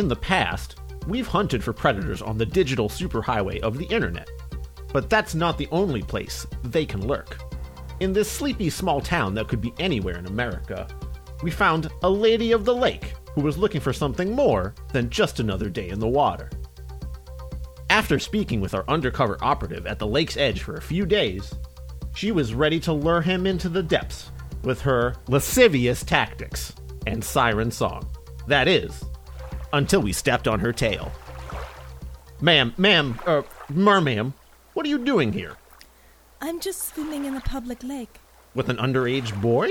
In the past, we've hunted for predators on the digital superhighway of the internet. But that's not the only place they can lurk. In this sleepy small town that could be anywhere in America, we found a lady of the lake who was looking for something more than just another day in the water. After speaking with our undercover operative at the lake's edge for a few days, she was ready to lure him into the depths with her lascivious tactics and siren song. That is, until we stepped on her tail. Ma'am, ma'am, uh, merma'am, what are you doing here? I'm just swimming in the public lake. With an underage boy?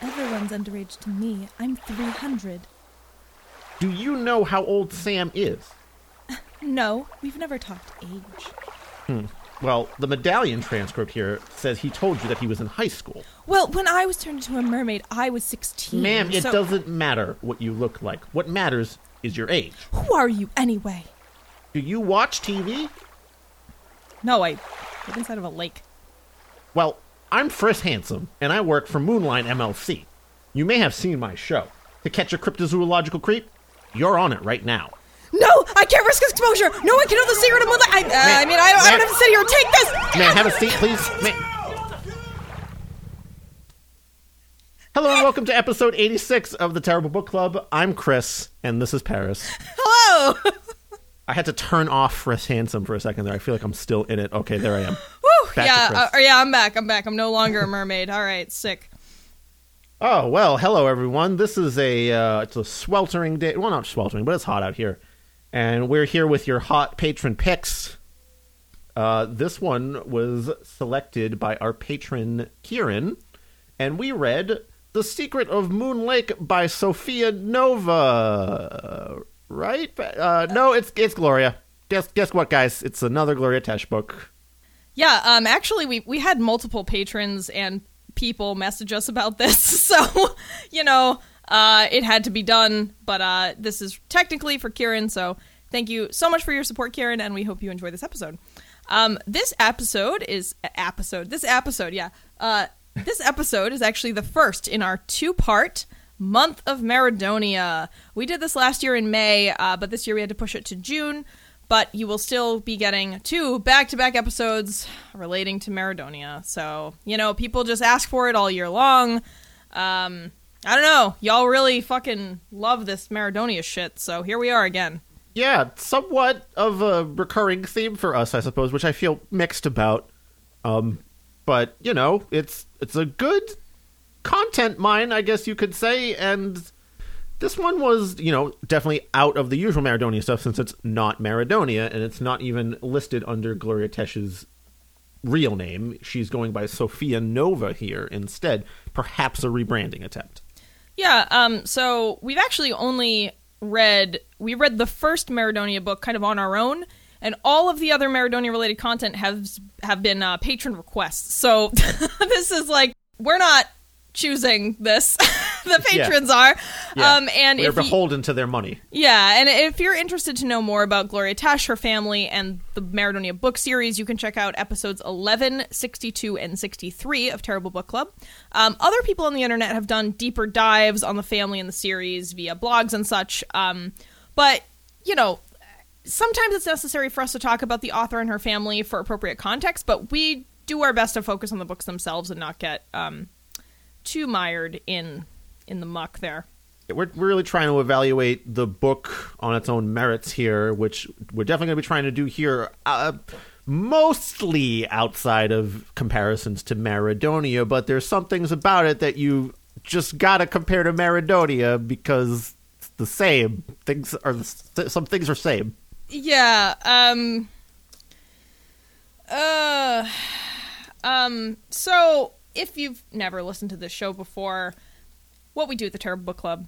Everyone's underage to me. I'm 300. Do you know how old Sam is? No, we've never talked age. Well, the medallion transcript here says he told you that he was in high school. Well, when I was turned into a mermaid, I was 16. Ma'am, it so- doesn't matter what you look like. What matters is your age. Who are you anyway? Do you watch TV? No, I live inside of a lake. Well, I'm Friss Handsome, and I work for Moonline MLC. You may have seen my show. To catch a cryptozoological creep? You're on it right now. No, I can't risk exposure. No one can know the secret of moonlight. I, uh, I mean, I don't, I don't have to sit here and take this. May I have a seat, please? May- Hello and welcome to episode 86 of the Terrible Book Club. I'm Chris, and this is Paris. Hello. I had to turn off Friss Handsome for a second there. I feel like I'm still in it. Okay, there I am. Woo. Back to yeah, Chris. uh, yeah, I'm back. I'm back. I'm no longer a mermaid. All right, sick. Oh well, hello everyone. This is a uh, it's a sweltering day. Well, not sweltering, but it's hot out here, and we're here with your hot patron picks. Uh, this one was selected by our patron Kieran, and we read "The Secret of Moon Lake" by Sophia Nova. Right? Uh, no, it's it's Gloria. Guess guess what, guys? It's another Gloria Tesch book. Yeah, um, actually, we we had multiple patrons and people message us about this, so you know, uh, it had to be done. But uh, this is technically for Kieran, so thank you so much for your support, Kieran, and we hope you enjoy this episode. Um, this episode is episode. This episode, yeah. Uh, this episode is actually the first in our two-part month of Maradonia. We did this last year in May, uh, but this year we had to push it to June. But you will still be getting two back-to-back episodes relating to Maradonia. So you know, people just ask for it all year long. Um, I don't know. Y'all really fucking love this Maradonia shit. So here we are again. yeah, somewhat of a recurring theme for us, I suppose, which I feel mixed about. Um, but you know, it's it's a good content mine, I guess you could say, and this one was, you know, definitely out of the usual Maradonia stuff since it's not Maradonia and it's not even listed under Gloria Tesch's real name. She's going by Sophia Nova here instead. Perhaps a rebranding attempt. Yeah, um, so we've actually only read we read the first Maradonia book kind of on our own, and all of the other Maradonia related content has have been uh, patron requests. So this is like we're not choosing this; the Yeah. patrons are. Yeah. Um, and you- beholden to their money. yeah, and if you're interested to know more about Gloria Tesch, her family, and the Maradonia book series, you can check out episodes 11, 62, and 63 of Terrible Book Club. Um, other people on the internet have done deeper dives on the family and the series via blogs and such. Um, but, you know, sometimes it's necessary for us to talk about the author and her family for appropriate context, but we do our best to focus on the books themselves and not get um, too mired in in the muck there. We're, really trying to evaluate the book on its own merits here, which we're definitely going to be trying to do here. Uh, mostly outside of comparisons to Maradonia, but there's some things about it that you just gotta compare to Maradonia because it's the same. Things are some things are same. Yeah. Um. Uh. Um. So, if you've never listened to this show before, what we do at the Terrible Book Club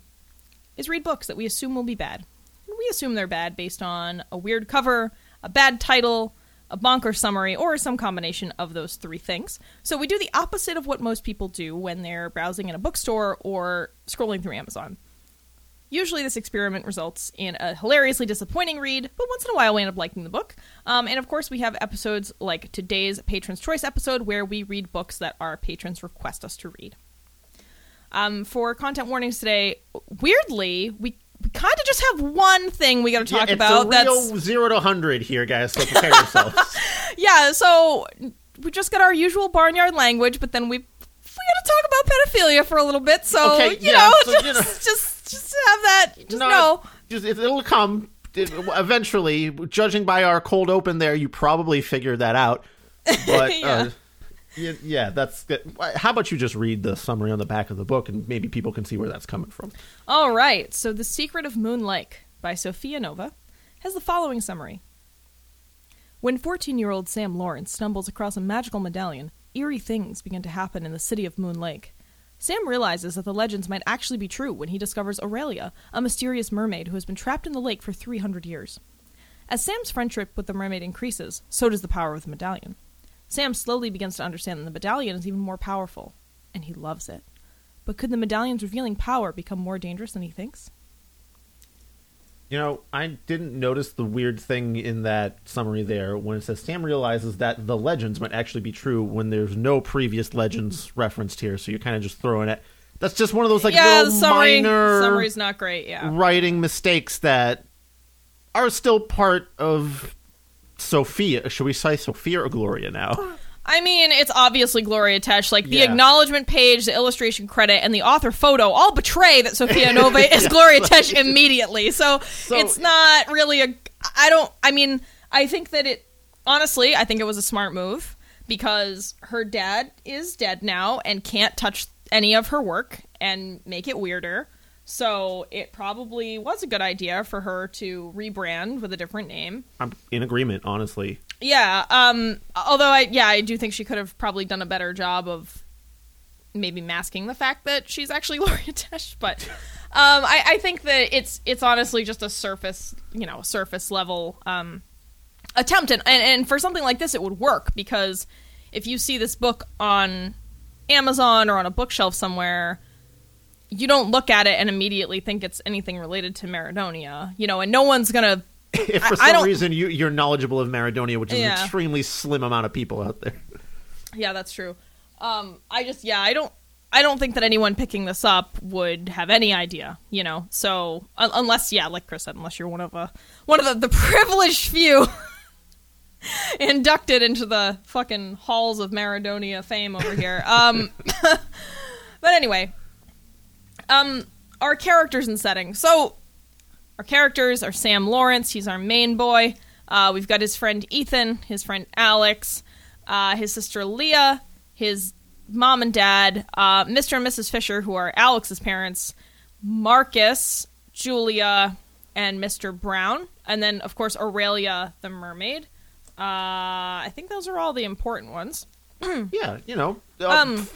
is read books that we assume will be bad. And We assume they're bad based on a weird cover, a bad title, a bonker summary, or some combination of those three things. So we do the opposite of what most people do when they're browsing in a bookstore or scrolling through Amazon. Usually, this experiment results in a hilariously disappointing read, but once in a while we end up liking the book. Um, and of course, we have episodes like today's Patron's Choice episode where we read books that our patrons request us to read. Um, for content warnings today, weirdly, we we kind of just have one thing we got to talk yeah, about. It's a real that's zero to hundred here, guys. So prepare yourselves. yeah. So we just got our usual barnyard language, but then we we got to talk about pedophilia for a little bit. So Okay, you, yeah, know, so, just, you know. just just have that. Just No, know. just it, it'll come eventually. Judging by our cold open, there, you probably figured that out. But Yeah. uh, yeah, yeah, that's good. How about you just read the summary on the back of the book, and maybe people can see where that's coming from. All right. So The Secret of Moon Lake by Sophia Nova has the following summary. When 14 year old Sam Lawrence stumbles across a magical medallion, eerie things begin to happen in the city of Moon Lake. Sam realizes that the legends might actually be true when he discovers Aurelia, a mysterious mermaid who has been trapped in the lake for 300 years. As Sam's friendship with the mermaid increases, so does the power of the medallion. Sam slowly begins to understand that the medallion is even more powerful, and he loves it. But could the medallion's revealing power become more dangerous than he thinks? You know, I didn't notice the weird thing in that summary there when it says Sam realizes that the legends might actually be true when there's no previous legends referenced here. So you're kind of just throwing it. That's just one of those like yeah, little the summary minor summary's not great. Yeah, writing mistakes that are still part of Sophia. Should we say Sophia or Gloria now? I mean it's obviously Gloria Tesch. Like the Yeah. acknowledgement page, the illustration credit, and the author photo all betray that Sophia Nova is Gloria Tesch immediately. So, So- it's not really a. I don't. I mean, I think that it. Honestly, I think it was a smart move because her dad is dead now and can't touch any of her work and make it weirder. So it probably was a good idea for her to rebrand with a different name. I'm in agreement, honestly. Yeah. Um. Although I, yeah, I do think she could have probably done a better job of maybe masking the fact that she's actually Gloria Tesch. But um, I, I think that it's it's honestly just a surface, you know, surface level um attempt, and, and and for something like this, it would work because if you see this book on Amazon or on a bookshelf somewhere. You don't look at it and immediately think it's anything related to Maradonia, you know, and no one's gonna If for I- some reason you, you're knowledgeable of Maradonia, which is Yeah. an extremely slim amount of people out there. Yeah, that's true. Um, I just yeah, I don't I don't think that anyone picking this up would have any idea, you know. So un- unless yeah, like Chris said, unless you're one of a one of the, the privileged few inducted into the fucking halls of Maradonia fame over here. Um, but anyway, um, our characters and setting. So our characters are Sam Lawrence. He's our main boy. Uh, we've got his friend Ethan, his friend Alex, uh, his sister Leah, his mom and dad, uh, Mr. and Mrs. Fisher, who are Alex's parents, Marcus, Julia, and Mr. Brown, and then of course Aurelia the mermaid. Uh, I think those are all the important ones. Yeah, you know, uh, Um,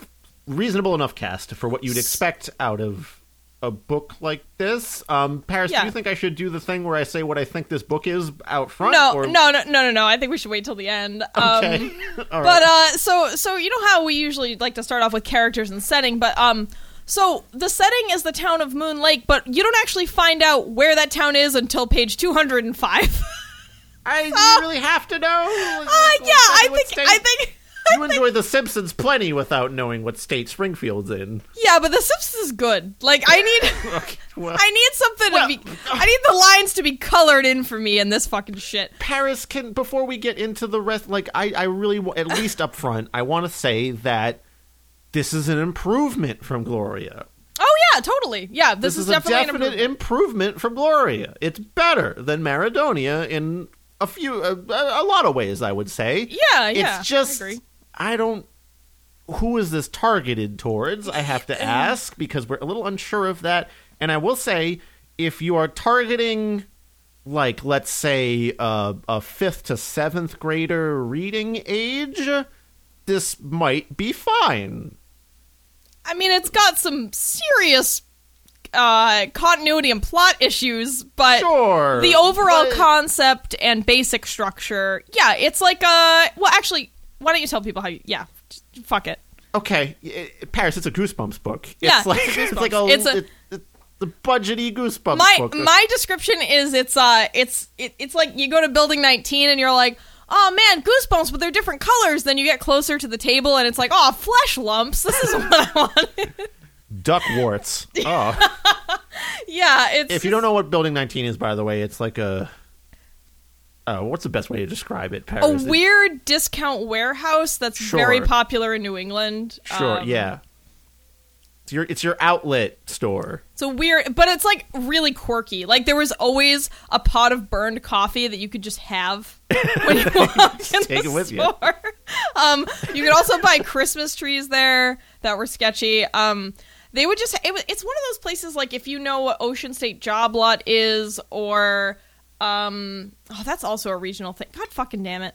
reasonable enough cast for what you'd expect out of a book like this. Um, Paris, Yeah. do you think I should do the thing where I say what I think this book is out front? No, or... no, no, no, no, no. I think we should wait till the end. Okay. Um, All But uh, so so you know how we usually like to start off with characters and setting, but um, so the setting is the town of Moon Lake, but you don't actually find out where that town is until page two hundred and five. I really have to know. Uh, yeah, I think I think you enjoy The Simpsons plenty without knowing what state Springfield's in. Yeah, but The Simpsons is good. Like I need, Okay, well, I need something Well- to be. Uh, I need the lines to be colored in for me in this fucking shit. Paris can before we get into the rest like I I really at least up front I want to say that this is an improvement from Gloria. Oh yeah, totally. Yeah, this, This, is, definitely a an definite improvement. improvement from Gloria. It's better than Maradonia in a few a, a lot of ways I would say. Yeah, yeah, It's just agree. I don't who is this targeted towards? I have to ask because we're a little unsure of that. And I will say if you are targeting like let's say uh, a fifth to seventh grader reading age, this might be fine. I mean, it's got some serious uh, continuity and plot issues, but Sure, the overall but- concept and basic structure, yeah, it's like a. Well, actually, why don't you tell people how you? Yeah, fuck it. Okay, i- i- Paris. It's a Goosebumps book. It's Yeah, like it's it's like a It's a- it- it- the budgety Goosebumps My book. my description is it's uh it's it, it's like you go to building 19 and you're like. Oh man, goosebumps, but they're different colors. Then you get closer to the table, and it's like, oh, flesh lumps. This is what I wanted. duck warts. Oh, yeah, it's if you don't know what Building 19 is, by the way, it's like a. Oh, what's the best way to describe it, a Paris? It- weird discount warehouse that's Sure. very popular in New England. Sure, Um, yeah. It's your it's your outlet store. It's a weird, but it's like really quirky. Like there was always a pot of burned coffee that you could just have when you walked in take the it with you. store. Um, you could also buy Christmas trees there that were sketchy. Um, they would just it, it's one of those places like if you know what Ocean State Job Lot is or um oh that's also a regional thing. God fucking damn it.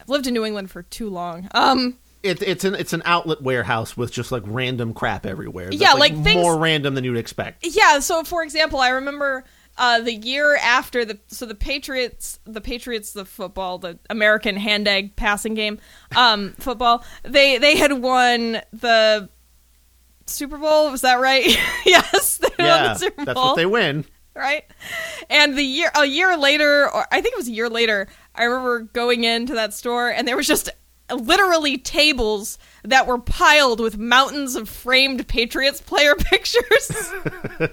I've lived in New England for too long. Um It, it's an it's an outlet warehouse with just like random crap everywhere. Yeah, like, things- more random than you'd expect. Yeah, so for example, I remember uh, the year after the so the Patriots, the Patriots, the football, the American hand egg passing game, um, football. They they had won the Super Bowl. Was that right? yes, Yeah, the Super that's what they win. Right? And the year a year later, or I think it was a year later, I remember going into that store and there was just literally tables that were piled with mountains of framed Patriots player pictures.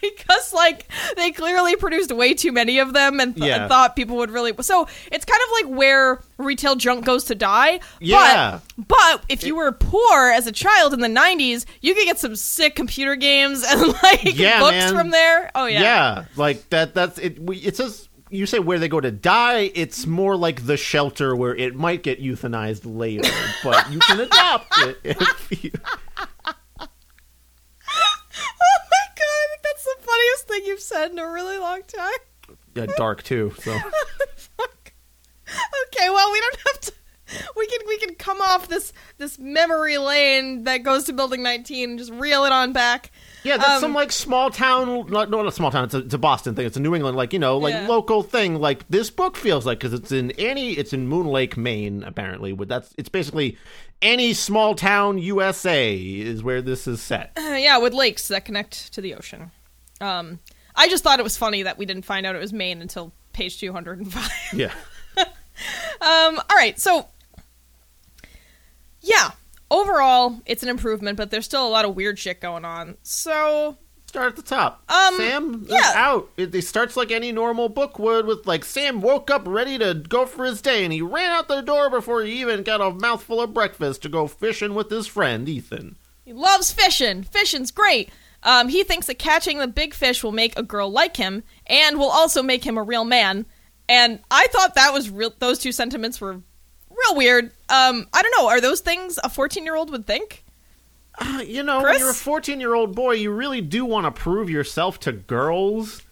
because like they clearly produced way too many of them and, th- Yeah. and thought people would really So, it's kind of like where retail junk goes to die. Yeah. But but if you were poor as a child in the 90s, you could get some sick computer games and like Yeah, books man. from there. Oh Yeah. Yeah like that. That's it. We, it says you say where they go to die. It's more like the shelter where it might get euthanized later, but you can adopt it if you. Oh my god, that's the funniest thing you've said in a really long time. Yeah, dark too. So Fuck. Okay, well we don't have to we can we can come off this this memory lane that goes to building 19 and just reel it on back. Yeah, that's Um, some like small town. Not, not a small town. It's a, it's a Boston thing. It's a New England, like you know, like Yeah. local thing. Like this book feels like because it's in any. It's in Moon Lake, Maine. Apparently, with that's it's basically any small town USA is where this is set. Uh, yeah, with lakes that connect to the ocean. Um I just thought it was funny that we didn't find out it was Maine until page 205. Yeah. Um, all right, so yeah, overall it's an improvement, but there's still a lot of weird shit going on. So Start at the top. Um, Sam is yeah. out. It, it starts like any normal book would, with like Sam woke up ready to go for his day, and he ran out the door before he even got a mouthful of breakfast to go fishing with his friend Ethan. he loves fishing. Fishing's great. Um, he thinks that catching the big fish will make a girl like him, and will also make him a real man. And I thought that was real. Those two sentiments were real weird. Um, I don't know. Are those things a 14 year old would think? Uh, you know, Chris? when you're a 14 year old boy, you really do want to prove yourself to girls.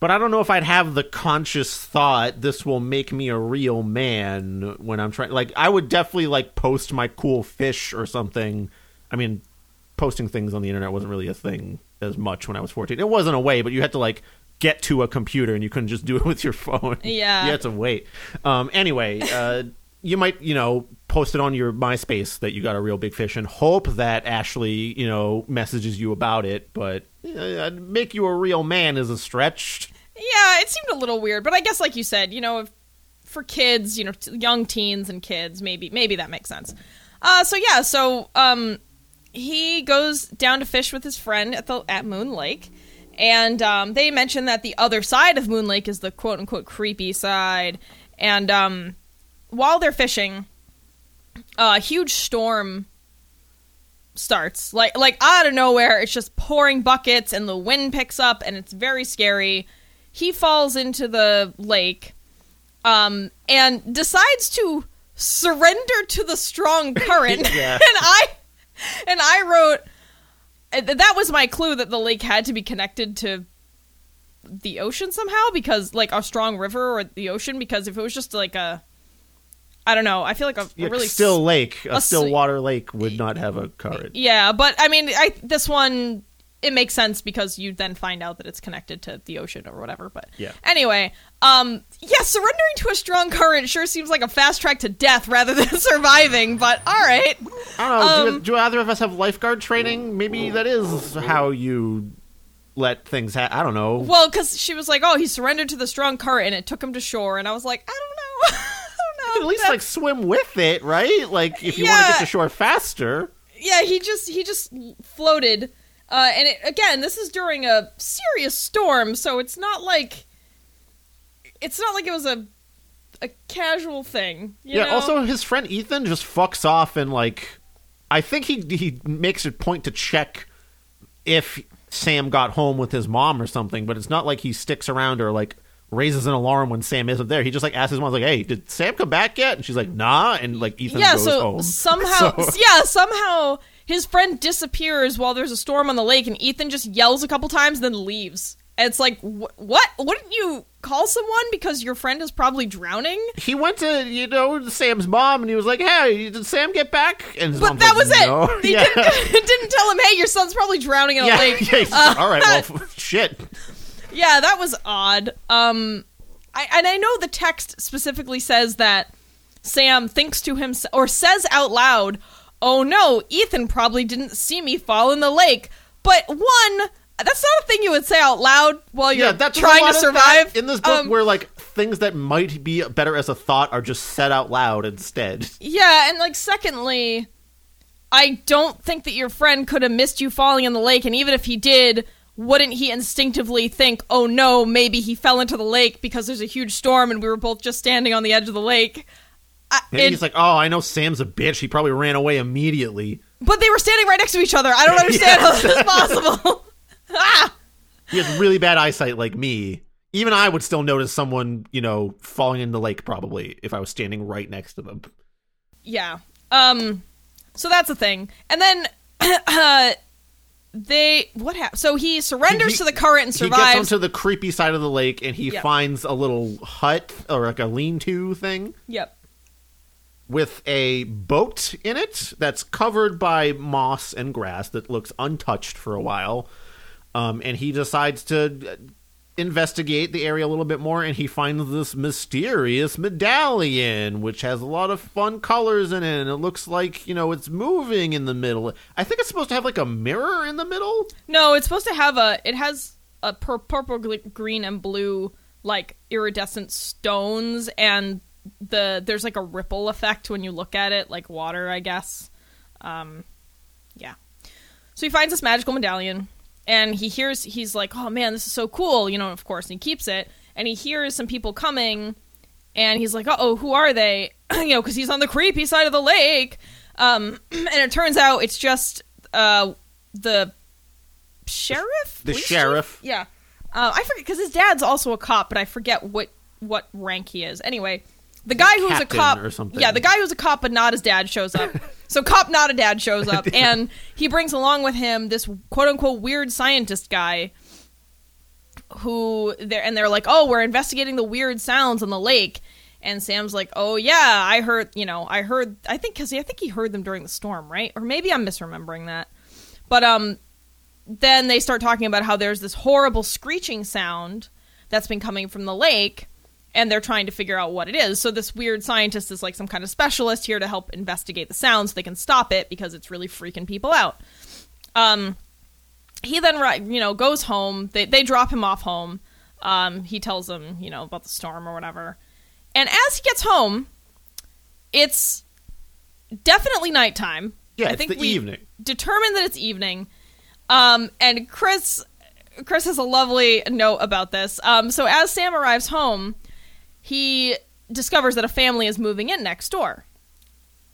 But I don't know if I'd have the conscious thought this will make me a real man when I'm trying. Like, I would definitely like post my cool fish or something. I mean, posting things on the internet wasn't really a thing as much when I was 14. It wasn't a way, but you had to like get to a computer and you couldn't just do it with your phone. Yeah. you had to wait. Um, anyway, uh, you might, you know, post it on your MySpace that you got a real big fish and hope that Ashley, you know, messages you about it. But uh, make you a real man is a stretch. Yeah, it seemed a little weird, but I guess, like you said, you know, for kids, you know, young teens and kids, maybe maybe that makes sense. Uh, so yeah, so um, he goes down to fish with his friend at the at Moon Lake, and um, they mention that the other side of Moon Lake is the quote unquote creepy side. And um, while they're fishing, a huge storm starts like like out of nowhere. It's just pouring buckets, and the wind picks up, and it's very scary. He falls into the lake, um, and decides to surrender to the strong current. Yeah. and I and I wrote that was my clue that the lake had to be connected to the ocean somehow because like a strong river or the ocean because if it was just like a I don't know I feel like a, a really still lake, a, a still s- water lake would not have a current. yeah but I mean I this one it makes sense because you then find out that it's connected to the ocean or whatever but Yeah. anyway um yeah surrendering to a strong current sure seems like a fast track to death rather than surviving but all right I don't know. Um, do, do either of us have lifeguard training? Maybe that is how you let things happen. I don't know. Well, because she was like, "Oh, he surrendered to the strong current, and it took him to shore." And I was like, "I don't know, I don't know." At least like swim with it, right? Like if you want to get to shore faster. yeah, he just he just floated, uh, and it, again, this is during a serious storm, so it's not like it's not like it was a a casual thing. You yeah. know? Also, his friend Ethan just fucks off and like, I think he he makes a point to check if Sam got home with his mom or something, but it's not like he sticks around or like raises an alarm when Sam isn't there. He just like asks his mom like, "Hey, did Sam come back yet?" And she's like, "Nah." And like Ethan yeah, goes so home. somehow, So- yeah, somehow his friend disappears while there's a storm on the lake, and Ethan just yells a couple times, then leaves. And it's like, wh- what? Wouldn't you call someone because your friend is probably drowning? he went to you know Sam's mom and he was like, "Hey, did Sam get back?" And But that like, was it. "No." He yeah. didn't, didn't tell him, "Hey, your son's probably drowning in a yeah, lake." yeah, Uh, all right. Well, shit. Yeah, that was odd. Um, I and I know the text specifically says that Sam thinks to himself or says out loud, "Oh no, Ethan probably didn't see me fall in the lake." But one, that's not a thing you would say out loud while you're Yeah, that's trying to survive in this book Um, where like things that might be better as a thought are just said out loud instead. Yeah, and like secondly, I don't think that your friend could have missed you falling in the lake, and even if he did, wouldn't he instinctively think, "Oh no, maybe he fell into the lake because there's a huge storm and we were both just standing on the edge of the lake." I, Maybe it- he's like, "Oh, I know Sam's a bitch. He probably ran away immediately." but they were standing right next to each other. I don't understand how this is possible. ah! He has really bad eyesight, like me. Even I would still notice someone, you know, falling in the lake probably if I was standing right next to them. Yeah. Um. So that's the thing, and then. uh they what happened? So he surrenders He- to the current and survives. He gets onto the creepy side of the lake and he Yep. finds a little hut or like a lean-to thing yep. with a boat in it that's covered by moss and grass that looks untouched for a while. Um, and he decides to investigate the area a little bit more, and he finds this mysterious medallion, which has a lot of fun colors in it, and it looks like you know it's moving in the middle. I think it's supposed to have like a mirror in the middle. No, it's supposed to have a. It has a pur- purple, green, and blue like iridescent stones, and the there's like a ripple effect when you look at it, like water, I guess. Um, yeah. So he finds this magical medallion, and he hears he's like, "Oh man, this is so cool!" You know, of course, and he keeps it, and he hears some people coming, and he's like, "Uh oh, who are they?" you know, because he's on the creepy side of the lake. Um, and it turns out it's just uh the sheriff, The Police sheriff. Yeah, uh, I forget because his dad's also a cop, but I forget what what rank he is. Anyway, the guy who's a cop or something. Yeah, the guy who's a cop, but not his dad shows up. so cop, not a dad, shows up, and he brings along with him this quote unquote weird scientist guy. Who they're and they're like, oh, we're investigating the weird sounds on the lake. And Sam's like, "Oh yeah, I heard. You know, I heard. I think because I think he heard them during the storm, right? Or maybe I'm misremembering that. But um, then they start talking about how there's this horrible screeching sound that's been coming from the lake and they're trying to figure out what it is. So this weird scientist is like some kind of specialist here to help investigate the sound so they can stop it because it's really freaking people out. Um he then you know goes home. They they drop him off home. Um he tells them, you know, about the storm or whatever. And as he gets home, it's definitely nighttime. Yeah, I it's think the we evening. Determined that it's evening. Um, and Chris, Chris has a lovely note about this. Um, so as Sam arrives home, he discovers that a family is moving in next door.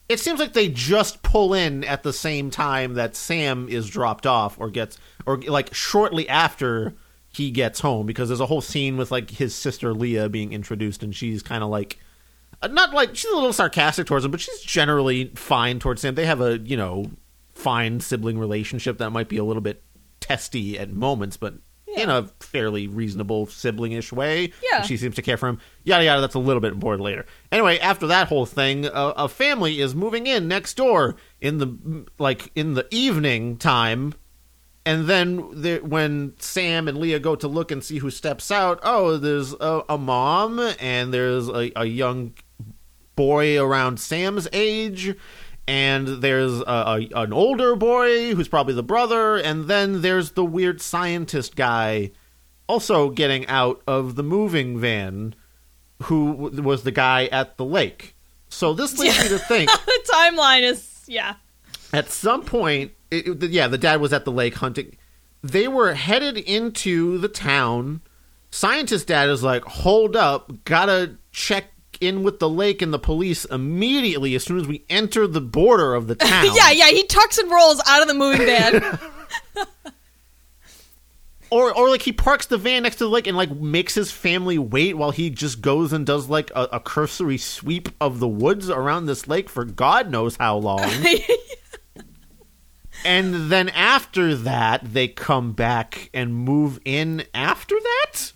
It seems like they just pull in at the same time that Sam is dropped off or gets or like shortly after he gets home because there's a whole scene with like his sister Leah being introduced and she's kind of like uh, not like she's a little sarcastic towards him but she's generally fine towards Sam. They have a, you know, fine sibling relationship that might be a little bit testy at moments but in a fairly reasonable sibling-ish way. Yeah. She seems to care for him. Yada yada. That's a little bit important later. Anyway, after that whole thing, a, a family is moving in next door in the like in the evening time, and then the, when Sam and Leah go to look and see who steps out, oh, there's a, a mom and there's a, a young boy around Sam's age. And there's a, a, an older boy who's probably the brother, and then there's the weird scientist guy also getting out of the moving van who w- was the guy at the lake. So this leads me to think the timeline is yeah. at some point, it- yeah, the dad was at the lake hunting. They were headed into the town. Scientist dad is like, hold up, gotta check in with the lake and the police immediately as soon as we enter the border of the town. yeah, yeah. He tucks and rolls out of the moving van. Or, or like he parks the van next to the lake and like makes his family wait while he just goes and does like a, a cursory sweep of the woods around this lake for God knows how long. and then after that, they come back and move in after that.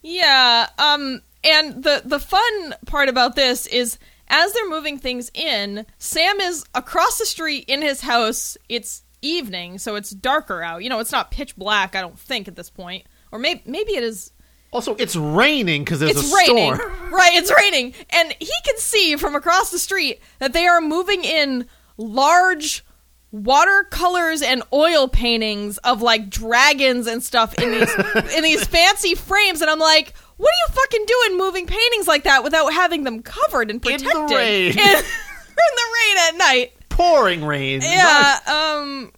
Yeah, um and the the fun part about this is as they're moving things in, Sam is across the street in his house. It's evening, so it's darker out. You know, it's not pitch black, I don't think at this point. Or maybe maybe it is Also, it's raining because there's it's a raining. storm. Right, it's raining. And he can see from across the street that they are moving in large watercolors and oil paintings of like dragons and stuff in these in these fancy frames and I'm like, what are you fucking doing moving paintings like that without having them covered and protected? In the rain. In, in the rain at night. Pouring rain. Yeah, um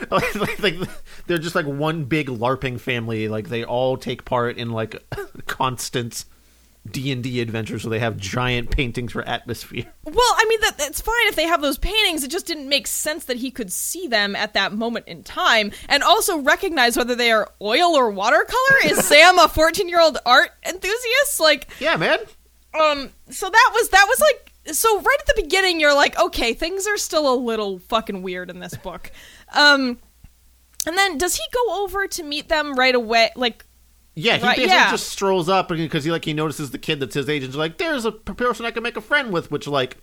like, like, like, they're just like one big LARPing family. Like they all take part in like constant D and D adventures, where they have giant paintings for atmosphere. Well, I mean that that's fine if they have those paintings. It just didn't make sense that he could see them at that moment in time and also recognize whether they are oil or watercolor. Is Sam a 14-year-old art enthusiast? Like Yeah, man. um so that was that was like so right at the beginning you're like, okay, things are still a little fucking weird in this book. Um and then does he go over to meet them right away like Yeah, he Right, basically yeah. just strolls up because he like he notices the kid that's his age and he's like, "There's a person I can make a friend with," which like.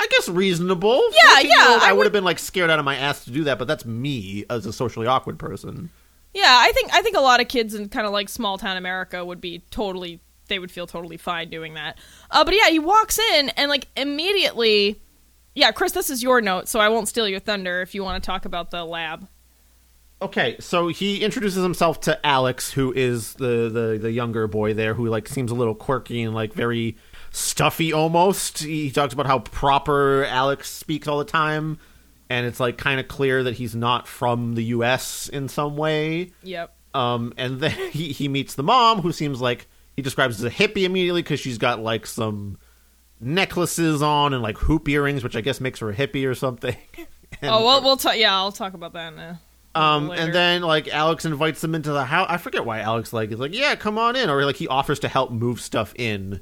I guess reasonable. Yeah, yeah, old, I I would would- have been like scared out of my ass to do that, but that's me as a socially awkward person. Yeah, I think I think a lot of kids in kind of like small town America would be totally they would feel totally fine doing that. Uh, but yeah, he walks in and like immediately, yeah, Chris, this is your note, so I won't steal your thunder if you want to talk about the lab. Okay, so he introduces himself to Alex, who is the, the, the younger boy there, who like seems a little quirky and like very stuffy almost. He talks about how proper Alex speaks all the time, and it's like kind of clear that he's not from the U.S. in some way. Yep. Um, and then he, he meets the mom, who seems like he describes as a hippie immediately because she's got like some necklaces on and like hoop earrings, which I guess makes her a hippie or something. And- oh well, we'll talk. Yeah, I'll talk about that in a, um, and then like Alex invites them into the house. I forget why Alex like is like, yeah, come on in, or like he offers to help move stuff in.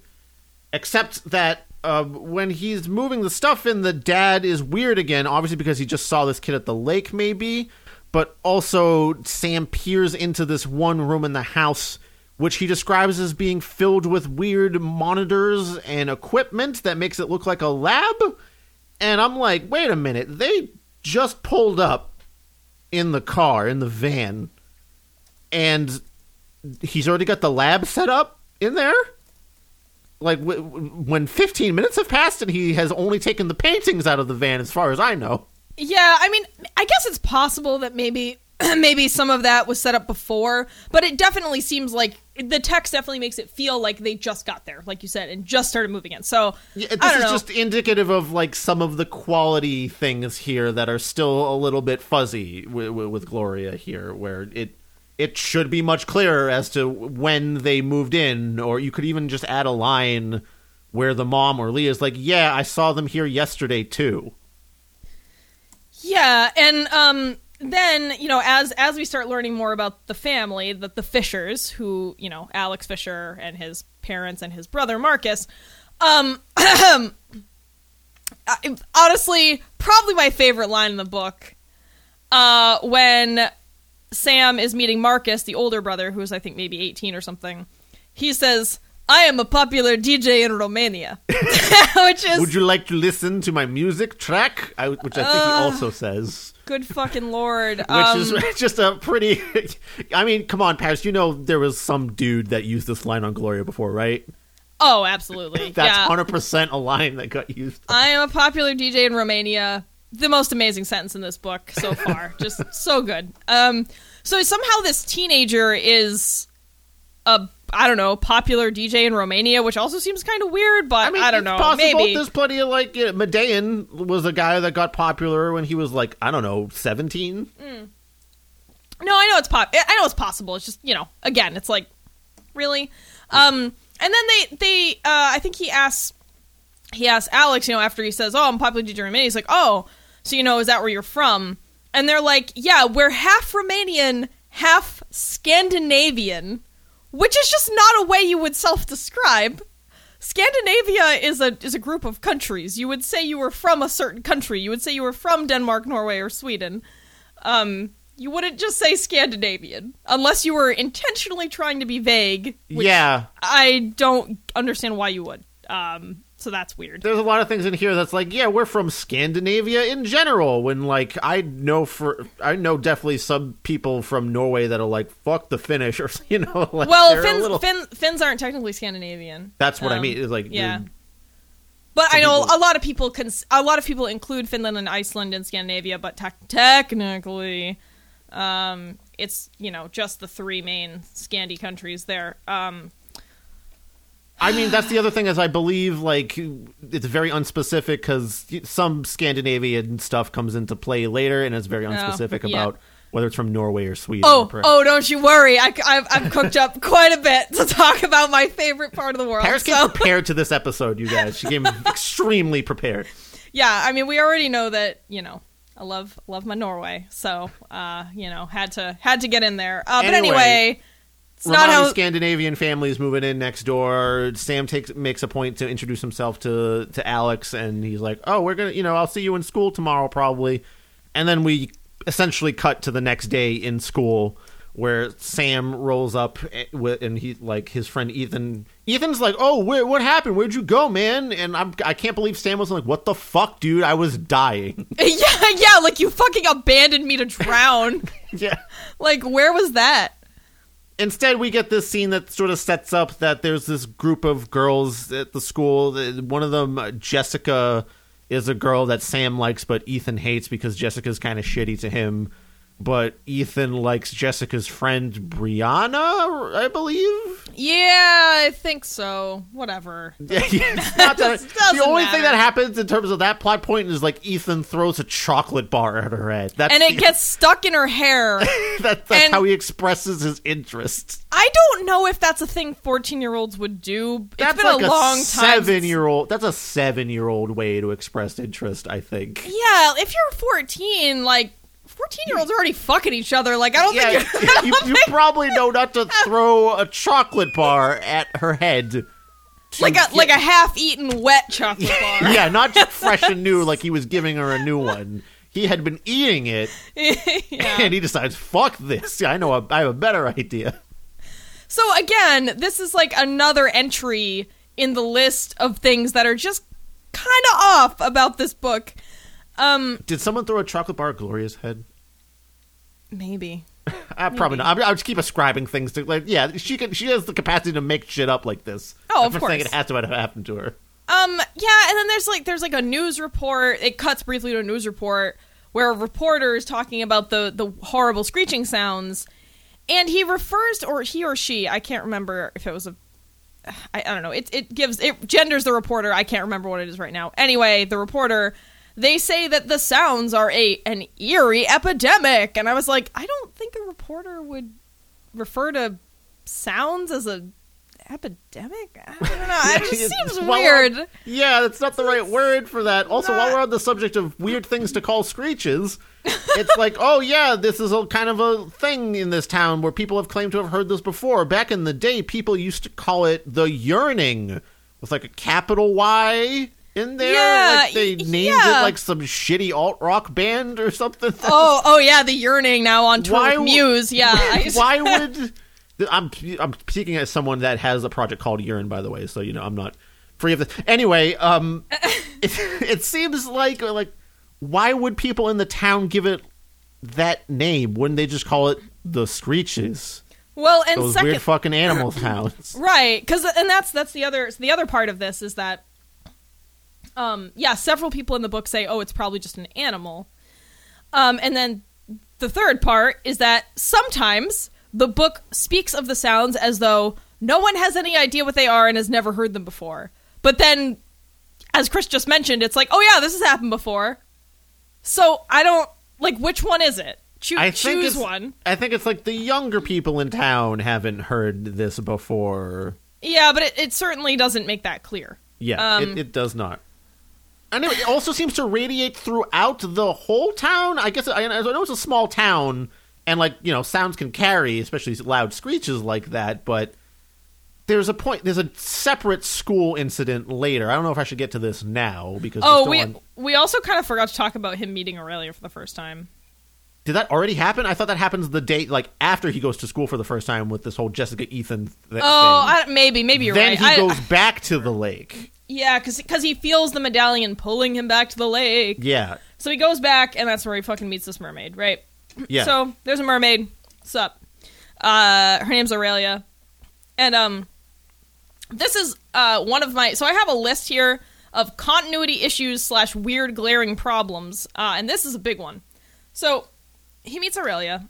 Except that uh, when he's moving the stuff in, the dad is weird again. Obviously because he just saw this kid at the lake, maybe. But also Sam peers into this one room in the house, which he describes as being filled with weird monitors and equipment that makes it look like a lab. And I'm like, wait a minute, they just pulled up in the car in the van and he's already got the lab set up in there? Like w- w- when 15 minutes have passed and he has only taken the paintings out of the van as far as i know. Yeah, I mean, I guess it's possible that maybe maybe some of that was set up before, but it definitely seems like the text definitely makes it feel like they just got there, like you said, and just started moving in. So Yeah, this is know. just indicative of like some of the quality things here that are still a little bit fuzzy with, with Gloria here, where it it should be much clearer as to when they moved in, or you could even just add a line where the mom or Leah is like, "Yeah, I saw them here yesterday too." Yeah, and um, then you know, as as we start learning more about the family, that the Fishers, who you know, Alex Fisher and his parents and his brother Marcus, um, honestly, probably my favorite line in the book, uh, when Sam is meeting Marcus, the older brother, who's I think maybe eighteen or something. He says. I am a popular DJ in Romania, which is Would you like to listen to my music track? I, which I think he also says. Good fucking lord. Which um, is just a pretty. I mean, come on, Paris. You know there was some dude that used this line on Gloria before, right? oh, absolutely. That's yeah. hundred percent a line that got used. I am a popular DJ in Romania. The most amazing sentence in this book so far. Just so good. Um, so somehow this teenager is a I don't know popular DJ in Romania, which also seems kind of weird. But I, I don't it's know. Possible. Maybe There's plenty of like you know, Madeon was a guy that got popular when he was like I don't know seventeen. No, I know it's pop. I know it's possible. It's just you know, again, it's like really. Um, and then they they uh, I think he asks he asks Alex, you know, after he says, "Oh, I'm popular DJ in Romania," he's like, "Oh, so you know, is that where you're from?" And they're like, "Yeah, we're half Romanian, half Scandinavian," which is just not a way you would self-describe. Scandinavia is a is a group of countries. You would say you were from a certain country. You would say you were from Denmark, Norway, or Sweden. Um, you wouldn't just say Scandinavian unless you were intentionally trying to be vague. Which Yeah, I don't understand why you would. Um, so that's weird. there's a lot of things in here that's like yeah we're from Scandinavia in general. When like I know for I know definitely some people from Norway that are like fuck the Finnish or you know like Well, Finns, little- Fin, Finns aren't technically Scandinavian. That's what I Um, mean. Is like yeah. But I know people- a lot of people cons- a lot of people include Finland and Iceland in Scandinavia, but tec- technically, um, it's you know just the three main Scandi countries there. Um, I mean, that's the other thing is I believe like it's very unspecific because some Scandinavian stuff comes into play later, and it's very unspecific Oh, yeah. about whether it's from Norway or Sweden. oh, or oh, don't you worry, I, have I've cooked up quite a bit to talk about my favorite part of the world. Paris came prepared to this episode, you guys. She came extremely prepared. yeah, I mean, we already know that you know I love love my Norway, so uh, you know had to had to get in there. Uh, but Anyway, anyway, not how Scandinavian families moving in next door. Sam takes makes a point to introduce himself to to Alex, and he's like, "Oh, we're gonna, you know, I'll see you in school tomorrow, probably." And then we essentially cut to the next day in school, where Sam rolls up eh, with, and he like his friend Ethan. Ethan's like, "Oh, where, what happened? Where'd you go, man?" And I'm I can't believe Sam was like, "What the fuck, dude? I was dying." yeah yeah like you fucking abandoned me to drown. yeah. like where was that? Instead we get this scene that sort of sets up that there's this group of girls at the school. One of them jessica is a girl that sam likes but ethan hates because jessica's kind of shitty to him but ethan likes jessica's friend brianna i believe Yeah, I think so. Whatever. Yeah, not that, the only thing that happens in terms of that plot point is like ethan throws a chocolate bar at her head that's And it the- gets stuck in her hair. that, that's and- how he expresses his interest I don't know if that's a thing 14 year olds would do. It's That's been like a long time. seven year old. That's a seven year old way to express interest. I think. Yeah, if you're 14, like, 14 year olds are already fucking each other. Like, I don't Yeah, think you, you probably know not to throw a chocolate bar at her head. like a get- like a half eaten wet chocolate bar. yeah, not just fresh and new, like he was giving her a new one. He had been eating it, Yeah. and he decides, "Fuck this! I know. A, I have a better idea." So again, this is like another entry in the list of things that are just kind of off about this book. Um, Did someone throw a chocolate bar at Gloria's head? maybe. I probably not. I, I'll just keep ascribing things to like. Yeah, she can. She has the capacity to make shit up like this. Oh, I'm of course. saying it has to have happened to her. Um, yeah, and then there's like there's like a news report. It cuts briefly to a news report where a reporter is talking about the the horrible screeching sounds, and he refers to, or he or she, I can't remember if it was a I, I don't know. It it gives it genders the reporter. I can't remember what it is right now. Anyway, the reporter they say that the sounds are a an eerie epidemic, and I was like, I don't think a reporter would refer to sounds as a epidemic. I don't know. It just seems weird. Yeah, that's not the right word for that. Also, while we're on the subject of weird things to call screeches, it's like, oh yeah, this is a kind of a thing in this town where people have claimed to have heard this before. Back in the day, people used to call it the yearning with like a capital Y in there. Yeah, like they named yeah. it like some shitty alt rock band or something. Oh, oh yeah, the yearning now on tour Why with Muse. Yeah, Why would I'm I'm speaking as someone that has a project called Urine, by the way, so you know I'm not free of this. Anyway, um, it, it seems like like why would people in the town give it that name? Wouldn't they just call it the Screeches? well, and Those second, weird fucking animal sounds. right? Because and that's that's the other the other part of this is that, um, yeah, several people in the book say, oh, it's probably just an animal, um, and then the third part is that sometimes the book speaks of the sounds as though no one has any idea what they are and has never heard them before, but then, as Chris just mentioned, it's like, oh yeah, this has happened before. So I don't like which one is it? I think choose one. I think it's like the younger people in town haven't heard this before. Yeah, but it, it certainly doesn't make that clear. Yeah, Um, it, it does not. Anyway, it also seems to radiate throughout the whole town. I guess I, I know it's a small town, and like you know, sounds can carry, especially loud screeches like that. But there's a point. There's a separate school incident later. I don't know if I should get to this now because Oh, we on- we also kind of forgot to talk about him meeting Aurelia for the first time. did that already happen? I thought that happens the day like after he goes to school for the first time with this whole Jessica Ethan th- Oh, thing. I, maybe maybe you're right. then right. he I- goes back to the lake. Yeah, because he feels the medallion pulling him back to the lake. Yeah, So he goes back, and that's where he fucking meets this mermaid, right? yeah. So there's a mermaid. Sup? Uh, her name's Aurelia, and um, this is uh one of my. So I have a list here of continuity issues slash weird glaring problems, uh, and this is a big one. So he meets Aurelia,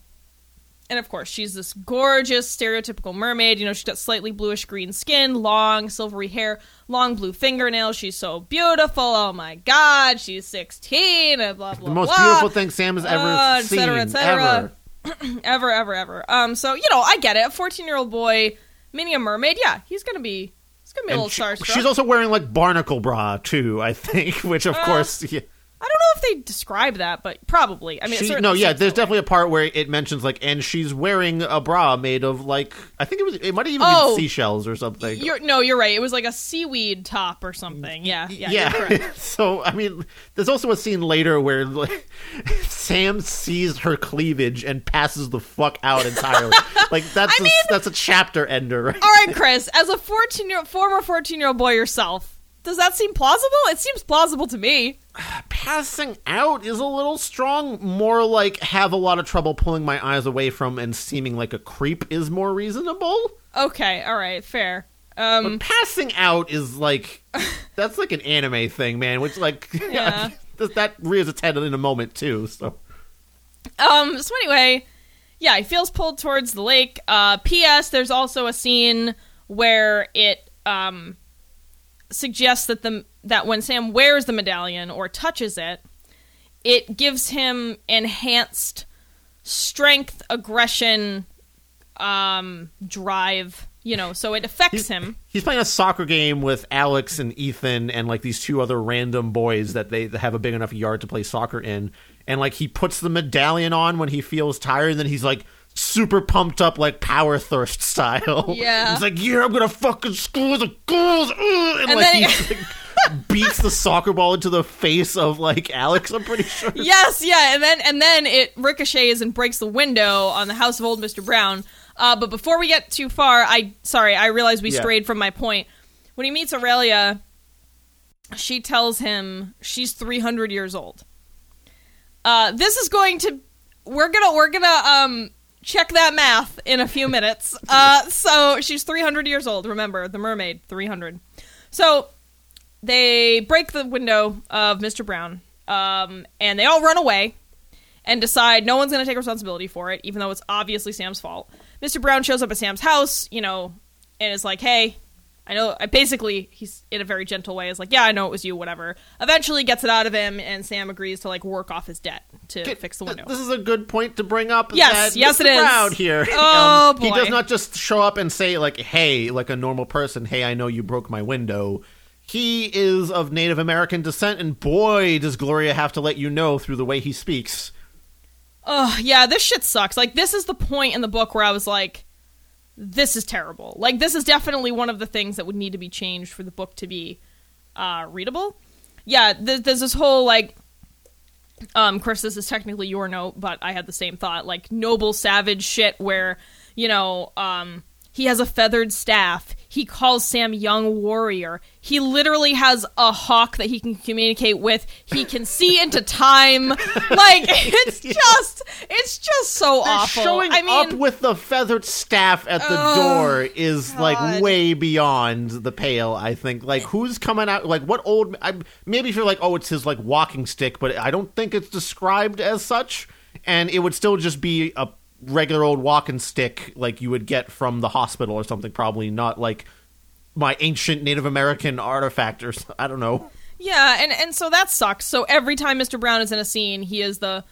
and of course she's this gorgeous stereotypical mermaid. You know she's got slightly bluish green skin, long silvery hair, long blue fingernails. She's so beautiful. Oh my god, she's sixteen. And blah blah the most blah beautiful thing Sam has ever Uh, et seen cetera, et cetera. ever. ever, ever, ever. Um, so you know, I get it. A fourteen-year-old boy meeting a mermaid, yeah, he's gonna be, he's gonna be a little she- starstruck. she's also wearing like barnacle bra too, I think, which of Uh, course, yeah. I don't know if they describe that, but probably. I mean, She, no, yeah, there's that way. definitely a part where it mentions like, and she's wearing a bra made of like, I think it was, it might have even Oh. been seashells or something. You're no, you're right. It was like a seaweed top or something. Yeah, yeah, yeah. So I mean, there's also a scene later where like, Sam sees her cleavage and passes the fuck out entirely. like that's I a, mean- that's a chapter ender, right? All right, Chris, as a fourteen year former fourteen year old boy yourself, does that seem plausible? It seems plausible to me. passing out is a little strong. More like have a lot of trouble pulling my eyes away from and seeming like a creep is more reasonable. Okay, all right, fair. Um, Passing out is like that's like an anime thing, man. Which like Yeah. that, that rears its head in a moment too. So Um. So anyway, yeah, he feels pulled towards the lake. Uh. P.S. There's also a scene where it um suggests that the that when Sam wears the medallion or touches it, it gives him enhanced strength, aggression, um, drive. You know, so it affects him. he's playing a soccer game with Alex and Ethan and like these two other random boys that they have a big enough yard to play soccer in. And like he puts the medallion on when he feels tired, and then he's like super pumped up like power thirst style. Yeah. He's like, Yeah, I'm gonna fucking score the goals and, And like then he like, beats the soccer ball into the face of like Alex, I'm pretty sure. yes, yeah, and then and then it ricochets and breaks the window on the house of old Mr. Brown. Uh, but before we get too far, I sorry, I realized we Yeah. strayed from my point. When he meets Aurelia, she tells him she's 300 years old. Uh, this is going to we're gonna we're gonna um check that math in a few minutes. Uh, so she's 300 years old. Remember the mermaid, 300. So they break the window of Mr. Brown, um, and they all run away. and decide no one's going to take responsibility for it, even though it's obviously Sam's fault. Mr. Brown shows up at Sam's house, you know, and is like, "Hey, I know." I basically, he's in a very gentle way, is like, "Yeah, I know it was you, whatever." Eventually, gets it out of him, and Sam agrees to like work off his debt to Okay, fix the th- window. This is a good point to bring up. Yes, yes, Mr. it is. Brown here. Um, Oh, He does not just show up and say like, "Hey," like a normal person. Hey, I know you broke my window. He is of Native American descent, and boy, does Gloria have to let you know through the way he speaks. Oh yeah, this shit sucks. Like, this is the point in the book where I was like, this is terrible. Like, this is definitely one of the things that would need to be changed for the book to be uh, readable. Yeah, th- there's this whole, like, um, Chris, this is technically your note, but I had the same thought. Like, noble savage shit where, you know, um, he has a feathered staff. He calls Sam young warrior. He literally has a hawk that he can communicate with. He can see into time. Like it's just it's just so They're awful. Showing I mean, up with the feathered staff at the Oh, door is God. like way beyond the pale. I think. Like, who's coming out? Like, what old? I, maybe if you're like, oh, it's his like walking stick, but I don't think it's described as such, and it would still just be a regular old walking stick like you would get from the hospital or something. Probably not like my ancient Native American artifact or I don't know. Yeah, and and so that sucks. So every time Mr. Brown is in a scene, he is the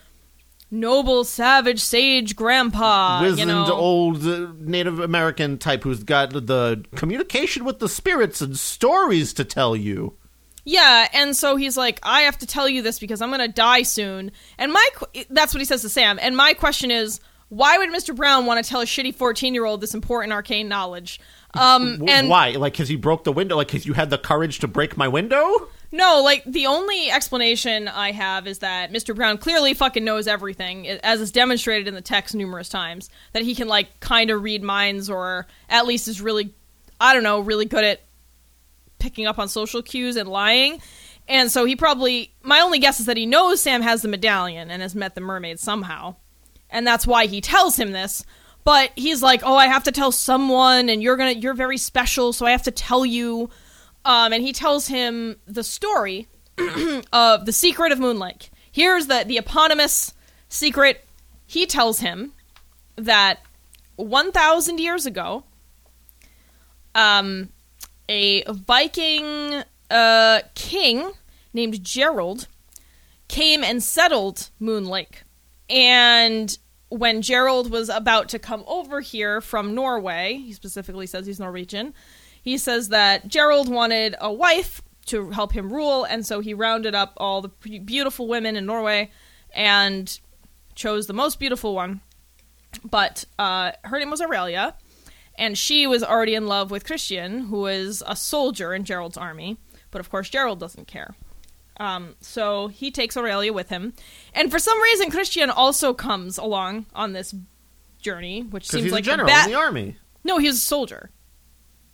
noble, savage, sage grandpa. Wizened you know, old uh, Native American type who's got the communication with the spirits and stories to tell you. Yeah, and so he's like, I have to tell you this because I'm gonna die soon. And my qu- that's what he says to Sam. And my question is, why would Mr. Brown want to tell a shitty 14 year old this important arcane knowledge? Um, and Why? Like, because he broke the window? Like, because you had the courage to break my window? No, like the only explanation I have is that Mr. Brown clearly fucking knows everything, as is demonstrated in the text numerous times. That he can like kind of read minds, or at least is really, I don't know, really good at picking up on social cues and lying. And so he probably, my only guess is that he knows Sam has the medallion and has met the mermaid somehow, and that's why he tells him this. But he's like, "Oh, I have to tell someone, and you're gonna, you're very special, so I have to tell you." Um, and he tells him the story of the secret of Moon Lake. Here's the the eponymous secret. He tells him that 1,000 years ago, um, a Viking uh, king named Gerald came and settled Moon Lake. And when Gerald was about to come over here from Norway, he specifically says he's Norwegian, he says that Gerald wanted a wife to help him rule, and so he rounded up all the beautiful women in Norway and chose the most beautiful one. But uh, her name was Aurelia, and she was already in love with Christian, who is a soldier in Gerald's army. But of course, Gerald doesn't care. Um, so he takes Aurelia with him, and for some reason, Christian also comes along on this journey, which seems he's like a general bat- in the army. No, he was a soldier.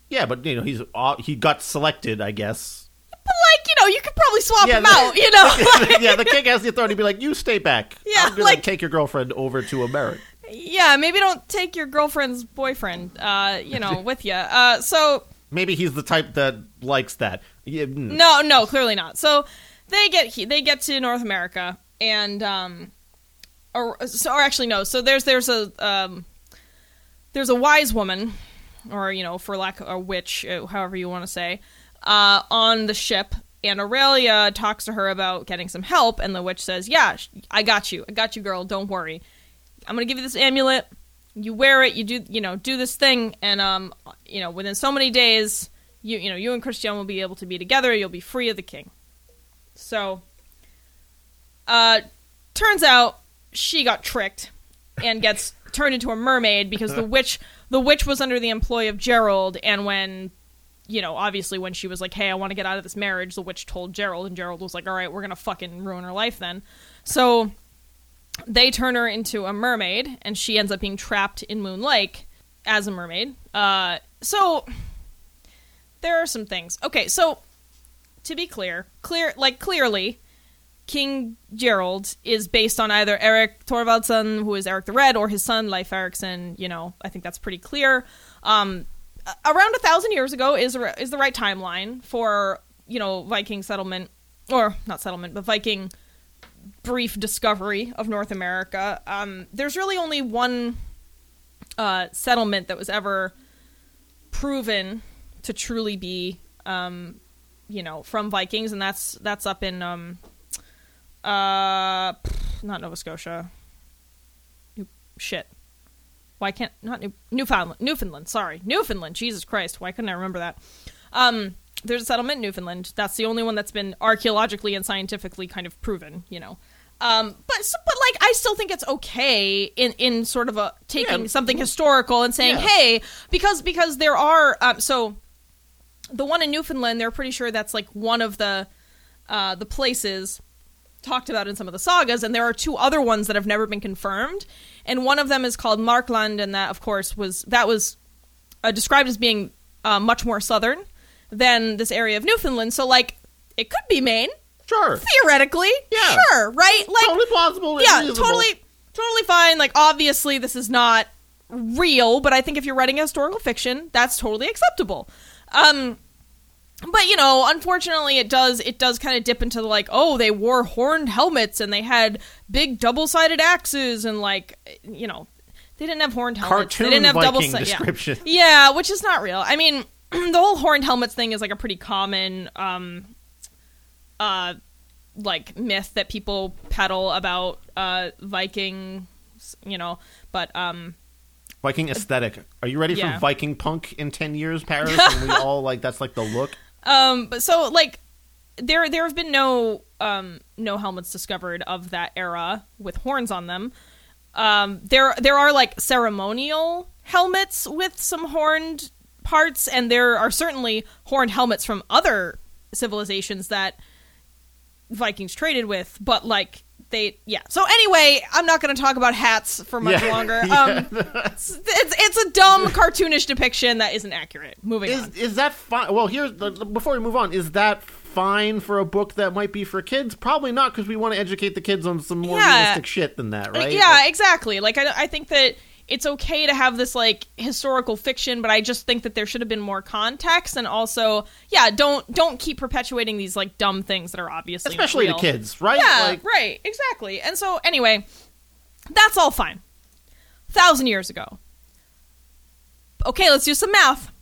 Yeah, but you know he's uh, he got selected, I guess. But like, you know, you could probably swap Yeah, him the- out. You know, yeah, the king has the authority to be like, "You stay back. Yeah, I'm gonna like- take your girlfriend over to America." yeah. Maybe don't take your girlfriend's boyfriend, uh, you know, with you. Uh, so Maybe he's the type that likes that. Yeah, mm. No, no, clearly not. So they get he- they get to North America and um or or actually no. So there's there's a um there's a wise woman or you know for lack of a witch, uh, however you want to say, uh on the ship and Aurelia talks to her about getting some help and the witch says, "Yeah, I got you. I got you, girl. Don't worry. I'm to give you this amulet. You wear it, you do you know, do this thing and um you know, within so many days you you know you and Christian will be able to be together. You'll be free of the king. So, uh, turns out she got tricked and gets turned into a mermaid because the witch the witch was under the employ of Gerald, and when you know obviously when she was like, "Hey, I want to get out of this marriage," the witch told Gerald, and Gerald was like, "All right, we're gonna fucking ruin her life then." So they turn her into a mermaid, and she ends up being trapped in Moon Lake as a mermaid. Uh, so there are some things. Okay, so to be clear, clear like clearly, King Gerald is based on either Eric Thorvaldsson, who is Eric the Red, or his son Leif Erikson. You know, I think that's pretty clear. Um, around a thousand years ago is is the right timeline for you know Viking settlement, or not settlement, but Viking brief discovery of North America. Um, there's really only one uh, settlement that was ever proven to truly be, um, you know, from Vikings, and that's that's up in um, uh, not Nova Scotia. New- shit. Why can't not New- Newfoundland? Newfoundland. Sorry, Newfoundland. Jesus Christ, why couldn't I remember that? Um, there's a settlement in Newfoundland. That's the only one that's been archaeologically and scientifically kind of proven. You know. Um, but but like I still think it's okay in in sort of a taking Yeah. something historical and saying, Yeah. hey, because because there are um, so the one in Newfoundland, they're pretty sure that's like one of the uh, the places talked about in some of the sagas, and there are two other ones that have never been confirmed. And one of them is called Markland, and that, of course, was that was uh, described as being uh, much more southern than this area of Newfoundland. So, like, it could be Maine Sure. theoretically. Yeah. sure, right? Like, totally plausible. yeah, reasonable. totally, totally fine. Like, obviously, this is not real, but I think if you're writing historical fiction, that's totally acceptable. Um, but you know, unfortunately, it does it does kind of dip into the like, oh, they wore horned helmets and they had big double sided axes and like, you know, they didn't have horned helmets. Cartoon they didn't have double sided description. Yeah. yeah, which is not real. I mean, the whole horned helmets thing is like a pretty common um uh like myth that people peddle about uh Vikings, you know, but um Viking aesthetic. Are you ready Yeah. for Viking punk in ten years, Paris? and we all like that's like the look. Um, but so like there there have been no um no helmets discovered of that era with horns on them. Um, there there are like ceremonial helmets with some horned parts, and there are certainly horned helmets from other civilizations that Vikings traded with, but like they yeah. So anyway, I'm not going to talk about hats for much Yeah. longer. Yeah. Um, it's, it's it's a dumb cartoonish depiction that isn't accurate. Moving on. Is is that fine? Well, here's the, before we move on. Is that fine for a book that might be for kids? Probably not, because we want to educate the kids on some more Yeah. realistic shit than that, right? Yeah, Like, exactly. Like I, I think that it's okay to have this like historical fiction, but I just think that there should have been more context, and also, yeah, don't don't keep perpetuating these like dumb things that are obviously especially to kids, right? Yeah, Like, right, exactly. And so, anyway, that's all fine. Thousand years ago. Okay, let's do some math.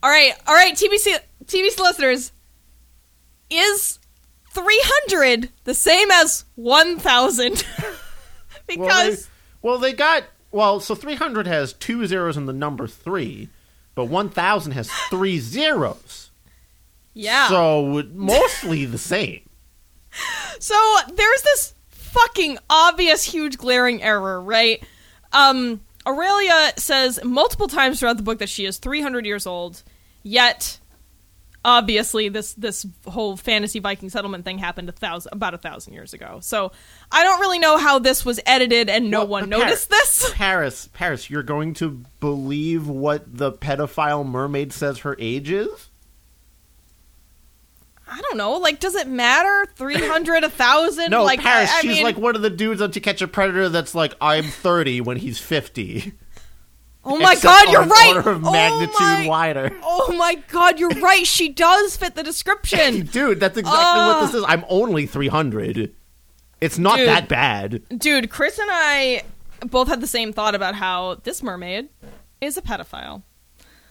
All right, all right, TBC TBC listeners, is three hundred the same as one thousand? because well, they, well, they got well. So 300 has two zeros in the number three, but 1,000 has three zeros. yeah. So mostly the same. So there's this fucking obvious, huge, glaring error, right? Um, Aurelia says multiple times throughout the book that she is 300 years old, yet obviously this this whole fantasy Viking settlement thing happened a thousand about a thousand years ago. So I don't really know how this was edited and no Well, one uh, Par- noticed this. Paris, Paris, you're going to believe what the pedophile mermaid says her age is? I don't know. Like, does it matter? 300, a thousand? No, like, Paris. I, I she's mean, like one of the dudes on To Catch a Predator that's like, I'm 30 when he's 50. Oh my god, you're right. Order of Oh my- wider. Oh my god, you're right. She does fit the description. Dude, that's exactly what this is. I'm only 300. It's not Dude. that bad. Dude, Chris and I both had the same thought about how this mermaid is a pedophile.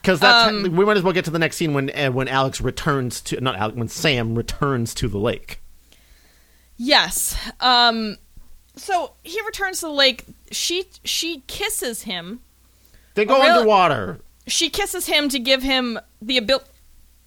Because that's Um, we might as well get to the next scene when uh, when Alex returns to not Alex when Sam returns to the lake. Yes. Um so he returns to the lake. She she kisses him. They go underwater. She kisses him to give him the ability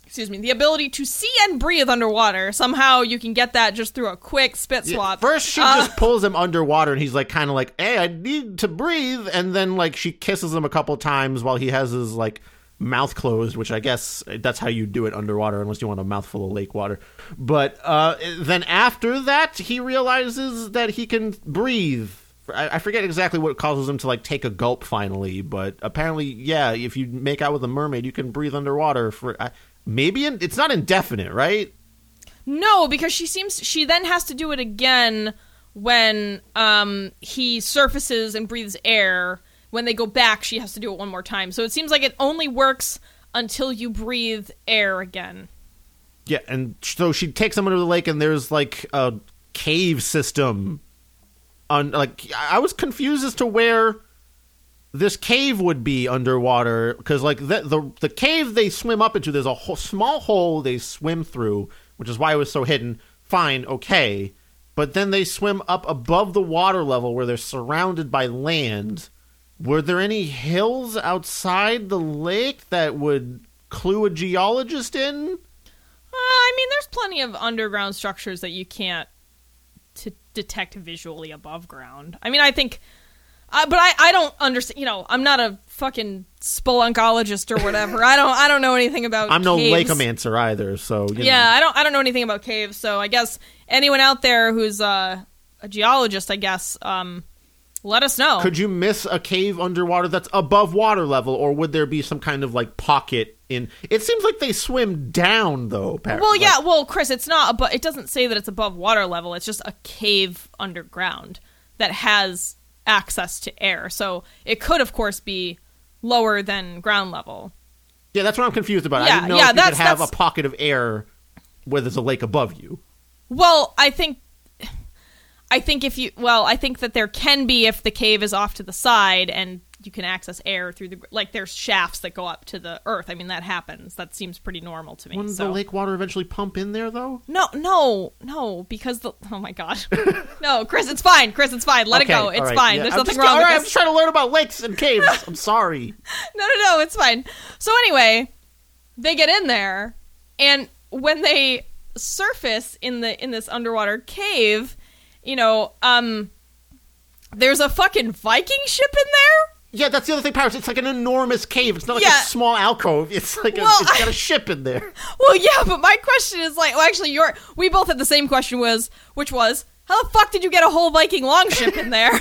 excuse me, the ability to see and breathe underwater. Somehow you can get that just through a quick spit Yeah, swap. First, she Uh, just pulls him underwater, and he's like, kind of like, "Hey, I need to breathe." And then, like, she kisses him a couple times while he has his like mouth closed, which I guess that's how you do it underwater, unless you want a mouthful of lake water. But uh, then after that, he realizes that he can breathe. I, I forget exactly what causes him to like take a gulp finally, but apparently, yeah, if you make out with a mermaid, you can breathe underwater for. I maybe in, it's not indefinite, right? No, because she seems she then has to do it again when um he surfaces and breathes air. When they go back, she has to do it one more time. So it seems like it only works until you breathe air again. Yeah, and so she takes him into the lake, and there's like a cave system. On like, I was confused as to where this cave would be underwater because like the, the the cave they swim up into there's a whole, small hole they swim through which is why it was so hidden. Fine okay. But then they swim up above the water level where they're surrounded by land. Were there any hills outside the lake that would clue a geologist in? Uh, I mean, there's plenty of underground structures that you can't detect visually above ground. I mean, I think, uh, but I, I don't understand. You know, I'm not a fucking spelunkologist or whatever. I don't I don't know anything about. i'm no caves. lakeomancer either so you Yeah, know. I don't I don't know anything about caves. So I guess anyone out there who's uh, a geologist, I guess, um, let us know. could you miss a cave underwater that's above water level or would there be some kind of like pocket in it seems like they swim down though apparently. Well, Like- yeah, well, Chris, it's not, but it doesn't say that it's above water level. It's just a cave underground that has access to air. So it could, of course, be lower than ground level. Yeah, that's what I'm confused about. I Yeah, didn't know yeah, if you could that's- have a pocket of air where there's a lake above you. Well, I think, I think if you, well, I think that there can be if the cave is off to the side and you can access air through the, like there's shafts that go up to the earth. I mean, that happens. That seems pretty normal to me. Wouldn't so. the lake water eventually pump in there though? No, no, no, because the oh my god, no, Chris, it's fine, Chris, it's fine. Let Okay, it go, it's right, fine. yeah. There's I'm nothing just, wrong All right, I'm just trying to learn about lakes and caves. I'm sorry. No, no, no, it's fine. So anyway, they get in there, and when they surface in the in this underwater cave, you know, um, there's a fucking Viking ship in there. Yeah, that's the other thing, Paris. It's like an enormous cave. It's not like Yeah. a small alcove. It's like a, Well, it's got I- a ship in there. Well, yeah, but my question is like, well, actually, your we both had the same question was, which was, how the fuck did you get a whole Viking longship in there?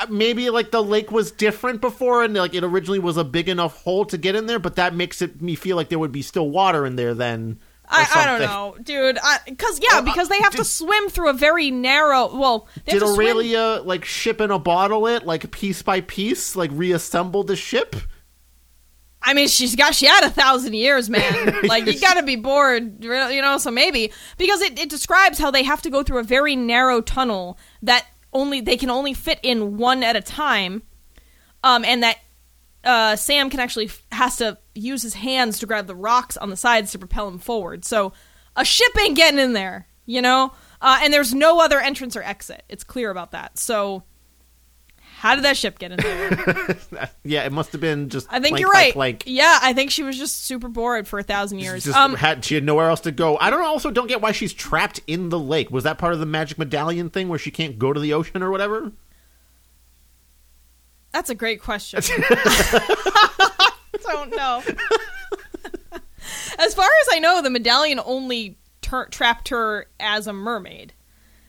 Uh, Maybe like the lake was different before, and like it originally was a big enough hole to get in there, but that makes it me feel like there would be still water in there then. I, I don't know, dude. Because yeah, because they have to swim through a very narrow. Well, Did Aurelia like ship in a bottle it like piece by piece, like reassemble the ship? I mean, she's got she had a thousand years, man. Like you got to be bored, you know. So maybe because it, it describes how they have to go through a very narrow tunnel that only they can only fit in one at a time, um, and that uh, Sam can actually has to use his hands to grab the rocks on the sides to propel him forward. So a ship ain't getting in there, you know. Uh, and there's no other entrance or exit. It's clear about that. So how did that ship get in there? Yeah, it must have been just. I think you're right. plank. Yeah, I think she was just super bored for a thousand years. Just um, had she had nowhere else to go. I don't also don't get why she's trapped in the lake. Was that part of the magic medallion thing where she can't go to the ocean or whatever? that's a great question. I don't know. as far as I know, the medallion only tur- trapped her as a mermaid,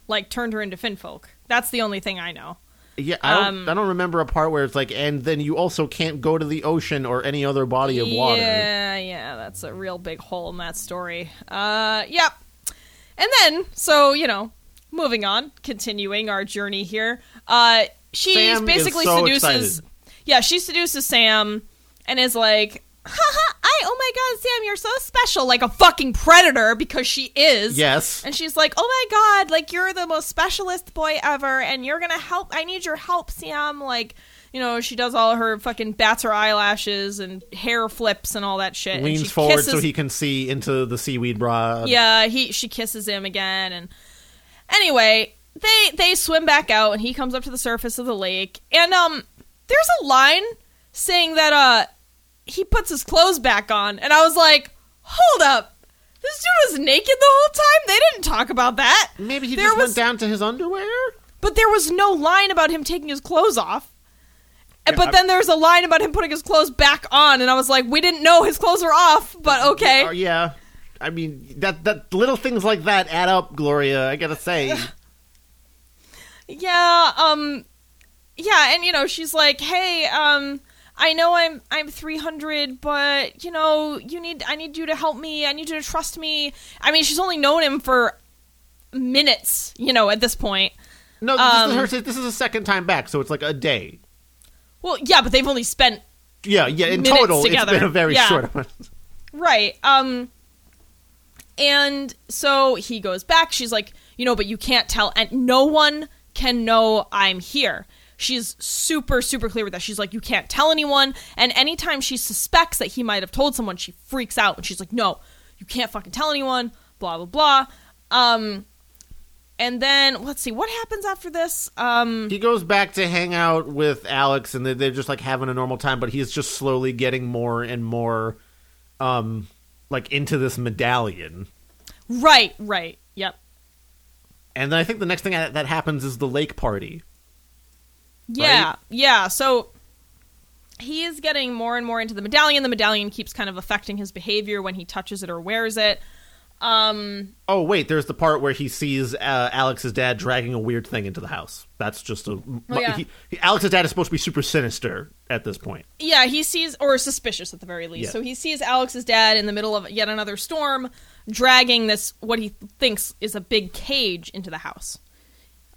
like turned her into finfolk. That's the only thing I know. Yeah, I don't. Um, I don't remember a part where it's like, and then you also can't go to the ocean or any other body of water. Yeah, yeah, that's a real big hole in that story. Uh, yep. And then, so you know, moving on, continuing our journey here. Uh, she basically so seduces. excited. Yeah, she seduces Sam, and is like, "Haha! I oh my god, Sam, you're so special!" Like a fucking predator because she is. Yes. And she's like, "Oh my god, like you're the most specialist boy ever, and you're gonna help. I need your help, Sam." Like, you know, she does all her fucking bats her eyelashes and hair flips and all that shit. and Leans she forward kisses, so he can see into the seaweed bra. Yeah, he she kisses him again, and anyway, they they swim back out, and he comes up to the surface of the lake, and um, there's a line saying that uh, he puts his clothes back on, and I was like, hold up. This dude was naked the whole time. They didn't talk about that. Maybe he There just was- went down to his underwear. But there was no line about him taking his clothes off. Yeah, but I- then there's a line about him putting his clothes back on, and I was like, we didn't know his clothes were off, but okay. Uh, yeah. I mean that that little things like that add up, Gloria. I gotta say. Yeah, um yeah, and you know, she's like, "Hey, um I know I'm I'm 300, but you know, you need I need you to help me. I need you to trust me." I mean, she's only known him for minutes, you know, at this point. No, this, Um, is her, this is a second time back, so it's like a day. Well, yeah, but they've only spent Yeah, yeah. In total, together. it's been a very Yeah. short amount. Right. Um and so he goes back. She's like, you know, but you can't tell, and no one can know I'm here. She's super, super clear with that. She's like, you can't tell anyone. And anytime she suspects that he might have told someone, she freaks out and she's like, no, you can't fucking tell anyone, blah, blah, blah. Um, and then let's see what happens after this. Um, He goes back to hang out with Alex, and they're, they're just like having a normal time. But he's just slowly getting more and more, um, like into this medallion. right, right, yep. And then I think the next thing that that happens is the lake party. Yeah, Right? yeah. So he is getting more and more into the medallion. The medallion keeps kind of affecting his behavior when he touches it or wears it. Um, Oh wait, there's the part where he sees uh, Alex's dad dragging a weird thing into the house. That's just a. Oh, yeah. he, he- Alex's dad is supposed to be super sinister at this point. yeah, he sees, or suspicious at the very least. Yeah. So he sees Alex's dad in the middle of yet another storm, dragging this what he thinks is a big cage into the house.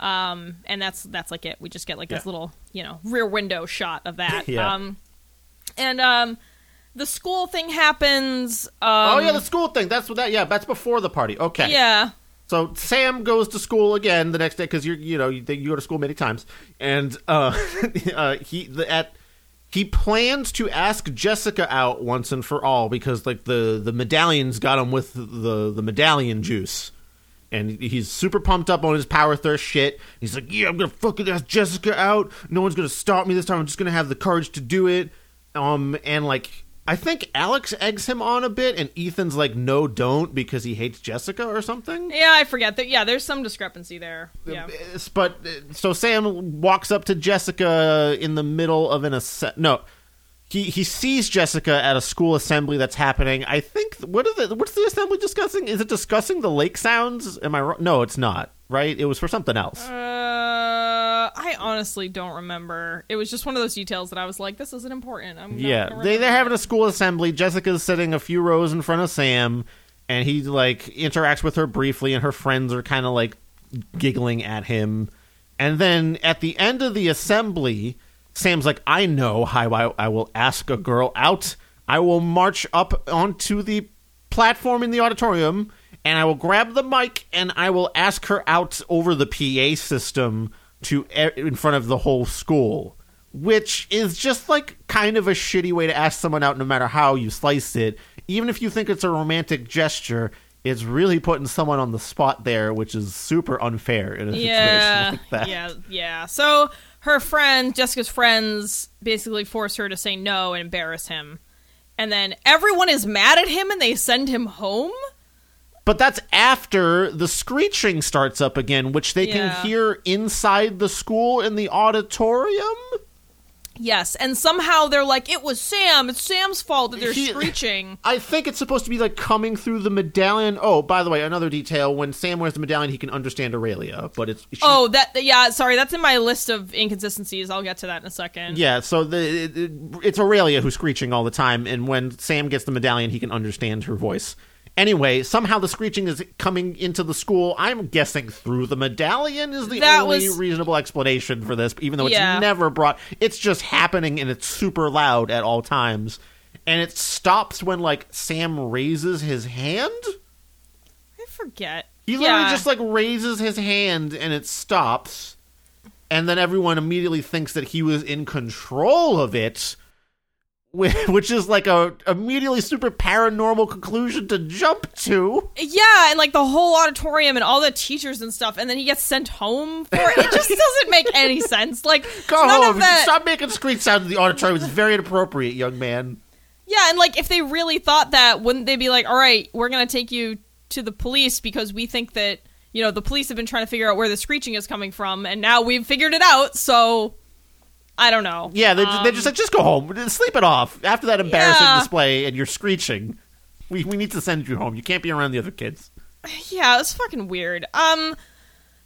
Um, and that's that's like it. We just get like this little, you know, rear window shot of that. Yeah. Um, and um, the school thing happens. Um, oh yeah, the school thing. That's what that. Yeah, that's before the party. Okay. yeah. So Sam goes to school again the next day because you're you know you, you go to school many times, and uh, uh, he the, at he plans to ask Jessica out once and for all because like the the medallions got him with the the medallion juice, and he's super pumped up on his power thirst shit. He's like, yeah, I'm gonna fucking ask Jessica out. No one's gonna stop me this time. I'm just gonna have the courage to do it. Um, and like. I think Alex eggs him on a bit, and Ethan's like, "No, don't," because he hates Jessica or something. Yeah, I forget that. Yeah, there's some discrepancy there. Yeah. But uh, so Sam walks up to Jessica in the middle of an asse- no. He he sees Jessica at a school assembly that's happening. I think what is it? What's the assembly discussing? Is it discussing the lake sounds? Am I wrong? No, it's not. Right? It was for something else. Uh, I honestly don't remember. It was just one of those details that I was like, "This isn't important." I'm yeah, they they're having a school assembly. Jessica's sitting a few rows in front of Sam, and he like interacts with her briefly, and her friends are kind of like giggling at him. And then at the end of the assembly, Sam's like, "I know how I, I will ask a girl out. I will march up onto the platform in the auditorium." And I will grab the mic and I will ask her out over the PA system to e- in front of the whole school which is just like kind of a shitty way to ask someone out no matter how you slice it even if you think it's a romantic gesture it's really putting someone on the spot there which is super unfair in a Yeah, situation like that yeah, yeah. So her friend, Jessica's friends, basically force her to say no and embarrass him, and then everyone is mad at him and they send him home. but that's after the screeching starts up again which they Yeah. can hear inside the school in the auditorium Yes, and somehow they're like, "It was Sam. It's Sam's fault that they're He- screeching." I think it's supposed to be like coming through the medallion. Oh, by the way, another detail: when Sam wears the medallion, he can understand Aurelia, but it's she- Oh, that yeah. Sorry, that's in my list of inconsistencies. I'll get to that in a second. Yeah, so the it, it- it's Aurelia who's screeching all the time, and when Sam gets the medallion, he can understand her voice. Anyway, somehow the screeching is coming into the school. I'm guessing through the medallion is the That only was- reasonable explanation for this, even though it's Yeah. never brought. It's just happening, and it's super loud at all times, and it stops when like Sam raises his hand. I forget. He literally Yeah. just like raises his hand and it stops. And then everyone immediately thinks that he was in control of it, which is like a immediately super paranormal conclusion to jump to. Yeah, and like the whole auditorium and all the teachers and stuff, and then he gets sent home for it. It just doesn't make any sense. Like Go none home. of that. Stop making screech sounds in the auditorium. It's very inappropriate, young man. Yeah, and like if they really thought that, wouldn't they be like, "All right, we're gonna take you to the police because we think that you know the police have been trying to figure out where the screeching is coming from, and now we've figured it out." So I don't know. Yeah, they, they Um, just said, just go home. Sleep it off. After that embarrassing Yeah. display and you're screeching, we, we need to send you home. You can't be around the other kids. yeah, it's fucking weird. Um,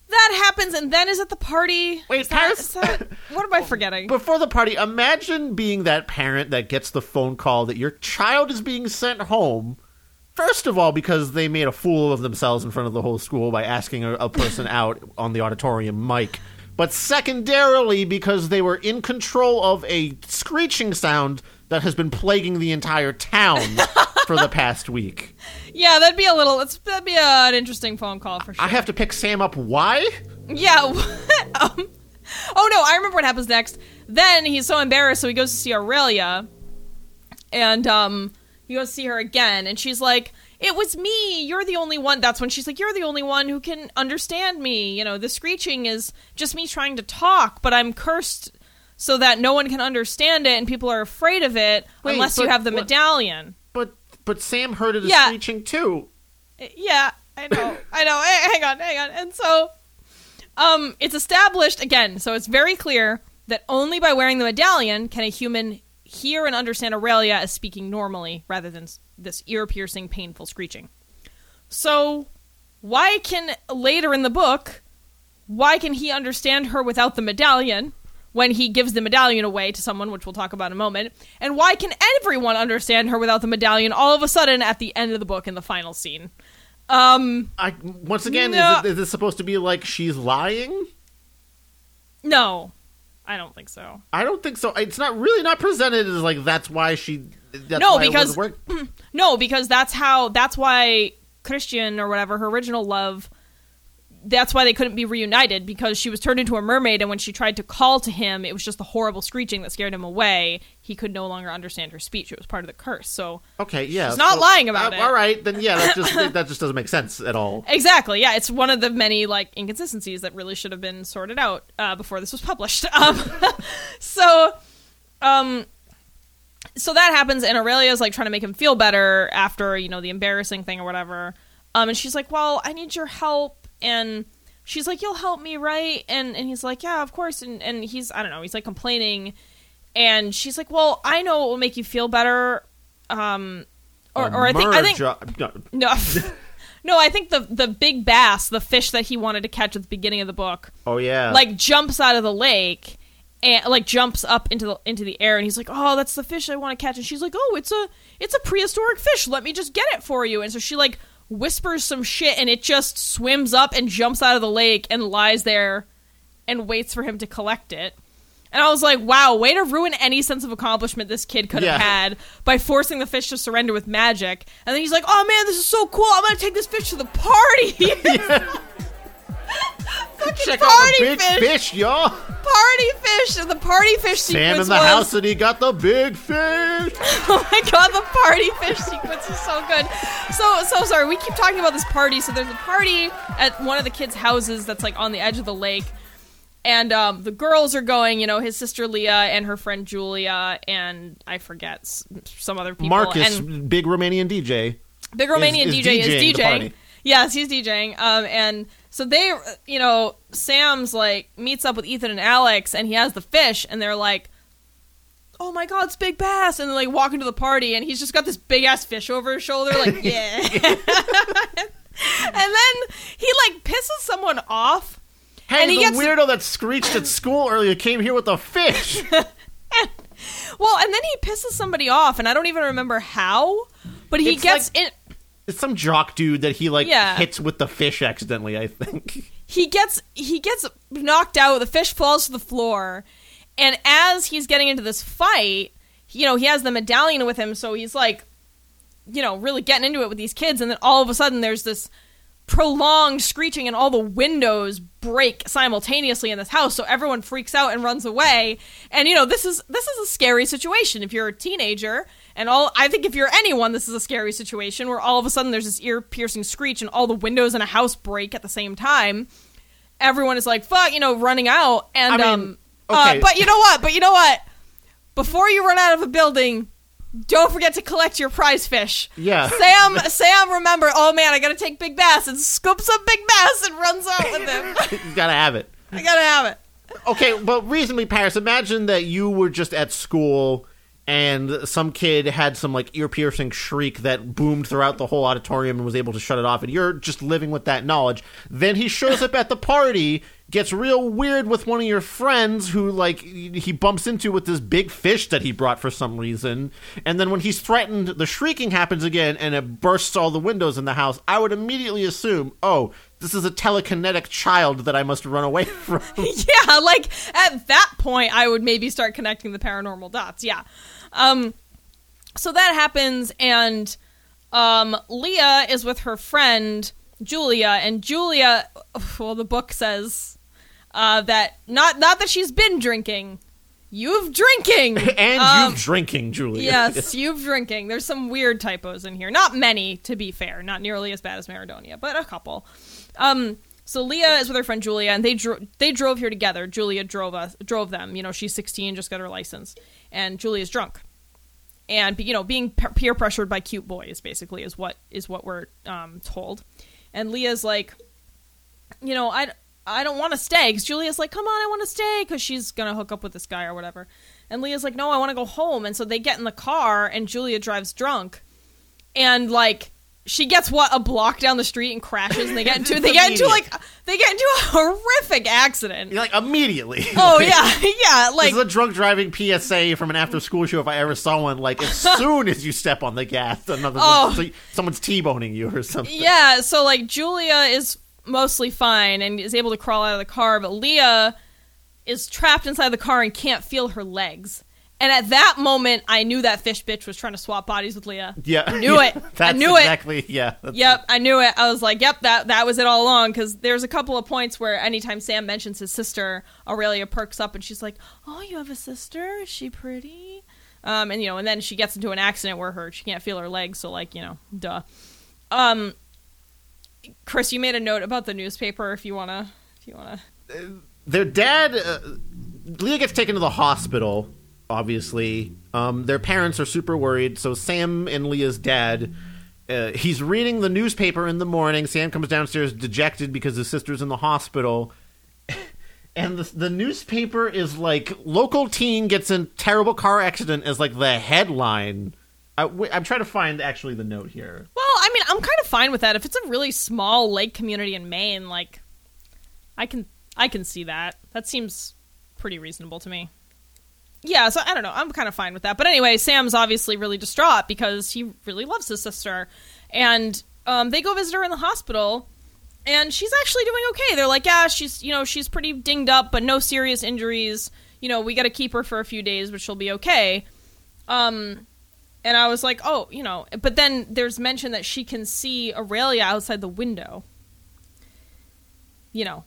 that happens, and then is at the party. Wait, Is that- Paris- is that- what am I forgetting? Before the party, imagine being that parent that gets the phone call that your child is being sent home. First of all, because they made a fool of themselves in front of the whole school by asking a, a person out on the auditorium mic. But secondarily, because they were in control of a screeching sound that has been plaguing the entire town for the past week. Yeah, that'd be a little. That'd be a, an interesting phone call for sure. I have to pick Sam up. Why? Yeah. um, oh no, I remember what happens next. Then he's so embarrassed, so he goes to see Aurelia, and um, he goes to see her again, and she's like, "It was me. You're the only one." That's when she's like, "You're the only one who can understand me. You know, the screeching is just me trying to talk, but I'm cursed." So that no one can understand it and people are afraid of it Wait, unless you have the medallion. But but Sam heard it as Yeah. screeching too. Yeah, I know. I know. Hang on, hang on. And so um it's established again, so it's very clear that only by wearing the medallion can a human hear and understand Aurelia as speaking normally rather than this ear-piercing painful screeching. So why can later in the book why can he understand her without the medallion when he gives the medallion away to someone, which we'll talk about in a moment? And why can everyone understand her without the medallion all of a sudden at the end of the book in the final scene? Um, I once again No. is, it, is this supposed to be like she's lying? no, I don't think so. I don't think so. It's not really not presented as like that's why she. No, because-. No, because that's how, that's why Christian or whatever, her original love, that's why they couldn't be reunited because she was turned into a mermaid and when she tried to call to him, it was just the horrible screeching that scared him away. He could no longer understand her speech. It was part of the curse. So Okay, yeah, She's not lying about uh, it. All right, then yeah, that just that just doesn't make sense at all. Exactly. Yeah, it's one of the many like inconsistencies that really should have been sorted out uh, before this was published. Um, so, um, so that happens, and Aurelia's like trying to make him feel better after you know the embarrassing thing or whatever. Um, and she's like, "Well, I need your help," and she's like, "You'll help me, right?" And and he's like, "Yeah, of course." And and he's I don't know, he's like complaining, and she's like, "Well, I know it will make you feel better." Um, or, or I think I think no, no. no, I think the the big bass, the fish that he wanted to catch at the beginning of the book, oh yeah, like jumps out of the lake and like jumps up into the into the air and he's like, "Oh, that's the fish I want to catch." And she's like, "Oh, it's a it's a prehistoric fish. Let me just get it for you." And so she like whispers some shit and it just swims up and jumps out of the lake and lies there and waits for him to collect it. And I was like, wow, way to ruin any sense of accomplishment this kid could have Yeah. had by forcing the fish to surrender with magic. And then he's like, oh man, this is so cool. I'm going to take this fish to the party. Fucking check out party the big fish. fish, y'all. Party fish. The party fish Sam in the was, house and he got the big fish. Oh my god, the party fish sequence is so good. So so sorry, we keep talking about this party. So there's a party at one of the kids' houses that's like on the edge of the lake. And um, the girls are going, you know, his sister Leah and her friend Julia, and I forget s- some other people. Marcus, and big Romanian DJ. Big Romanian is DJ is DJing the DJing. Yes, he's DJing. Um, and so they, uh, you know, Sam's like meets up with Ethan and Alex, and he has the fish, and they're like, "Oh my God, it's Big Bass!" And they're like walking to the party, and he's just got this big ass fish over his shoulder, like yeah. and then he like pisses someone off. Hey, And he the gets- weirdo that screeched at school earlier came here with a fish. Well, and then he pisses somebody off, and I don't even remember how, but he It's gets like- in. It's some jock dude that he like Yeah. hits with the fish accidentally. I think. he gets he gets knocked out the fish falls to the floor and as he's getting into this fight you know he has the medallion with him so he's like you know really getting into it with these kids and then all of a sudden there's this prolonged screeching and all the windows break simultaneously in this house so everyone freaks out and runs away and you know this is this is a scary situation if you're a teenager and all i think if you're anyone this is a scary situation where all of a sudden there's this ear piercing screech and all the windows in a house break at the same time everyone is like fuck you know running out and I mean, um okay. uh, but you know what but you know what before you run out of a building don't forget to collect your prize fish Yeah. sam sam remember oh man i gotta take big bass and scoops up big bass and runs out with him He's gotta have it. i gotta have it Okay, but reasonably, Paris. Imagine that you were just at school and some kid had some like ear piercing shriek that boomed throughout the whole auditorium and was able to shut it off, and you're just living with that knowledge. Then he shows up at the party, gets real weird with one of your friends who like he bumps into with this big fish that he brought for some reason, and then when he's threatened, the shrieking happens again and it bursts all the windows in the house. I would immediately assume, oh. This is a telekinetic child that I must run away from. yeah like at that point i would maybe start connecting the paranormal dots yeah um so that happens and um, Leah is with her friend Julia, and Julia, well, the book says uh, that not not that she's been drinking, you've drinking, and Um, you drinking, Julia. yes, you've drinking. There's some weird typos in here. Not many, to be fair. Not nearly as bad as Maradonia, but a couple. Um, so Leah is with her friend Julia, and they dro- they drove here together. Julia drove us, drove them. You know, she's 16, just got her license, and Julia's drunk, and you know, being peer pressured by cute boys, basically, is what is what we're um, told. And Leah's like, you know, I I don't want to stay because Julia's like, come on, I want to stay because she's gonna hook up with this guy or whatever. And Leah's like, no, I want to go home. And so they get in the car, and Julia drives drunk, and like she gets what a block down the street and crashes, and they get into they get into like they get into a horrific accident. Like immediately. Oh Like, yeah, yeah, like this is a drunk driving PSA from an after school show if I ever saw one. Like as soon as you step on the gas, another Oh. so- someone's t-boning you or something. Yeah, so like Julia is mostly fine and is able to crawl out of the car, but Leah is trapped inside the car and can't feel her legs. And at that moment, I knew that fish bitch was trying to swap bodies with Leah. Yeah, I knew it. I knew it. exactly, Yeah. Yep, I knew it. I was like, yep, that that was it all along. Because there's a couple of points where anytime Sam mentions his sister, Aurelia perks up and she's like, "Oh, you have a sister? Is she pretty?" Um, and you know, and then she gets into an accident where her she can't feel her legs, so like you know, duh. Um, Chris, you made a note about the newspaper. If you wanna, if you wanna, Their dad, uh, Leah gets taken to the hospital. Obviously, um, their parents are super worried. So Sam and Leah's dad. Uh, he's reading the newspaper in the morning. Sam comes downstairs dejected because his sister's in the hospital. And the, the newspaper is like local teen gets in terrible car accident as like the headline. I, I'm trying to find actually the note here. well, I mean, I'm kind of fine with that. If it's a really small lake community in Maine, like, I can I can see that. That seems pretty reasonable to me. Yeah, so I don't know. I'm kind of fine with that. But anyway, Sam's obviously really distraught because he really loves his sister, and um, they go visit her in the hospital, and she's actually doing okay. They're like, yeah, she's you know she's pretty dinged up, but no serious injuries. You know, we got to keep her for a few days, but she'll be okay. Um, and I was like, oh, you know. But then there's mention that she can see Aurelia outside the window. You know,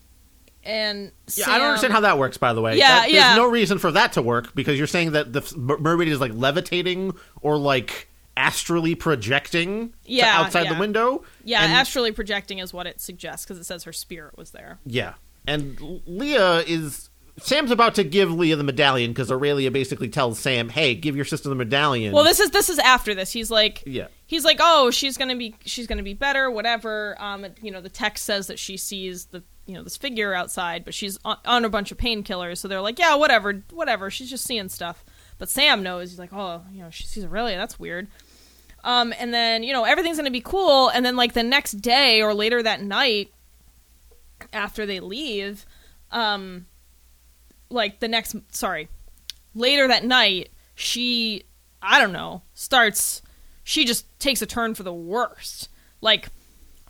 and Yeah, I don't understand how that works. By the way, Yeah, That- there's yeah. no reason for that to work because you're saying that the mermaid is like levitating or like astrally projecting to Yeah, outside yeah. the window. Yeah, and, astrally projecting is what it suggests because it says her spirit was there. yeah, and Leah is Sam's about to give Leah the medallion because Aurelia basically tells Sam, "Hey, give your sister the medallion." Well, this is this is after this. He's like, Yeah. he's like, oh, she's gonna be she's gonna be better, whatever. Um, you know, the text says that she sees the you know this figure outside, but she's on, on a bunch of painkillers, so they're like, yeah, whatever, whatever. She's just seeing stuff. But Sam knows. He's like, oh, you know, she sees Aurelia. That's weird. Um, and then you know everything's gonna be cool, and then like the next day or later that night, after they leave, um, like the next sorry, later that night, she I don't know starts. She just takes a turn for the worst. Like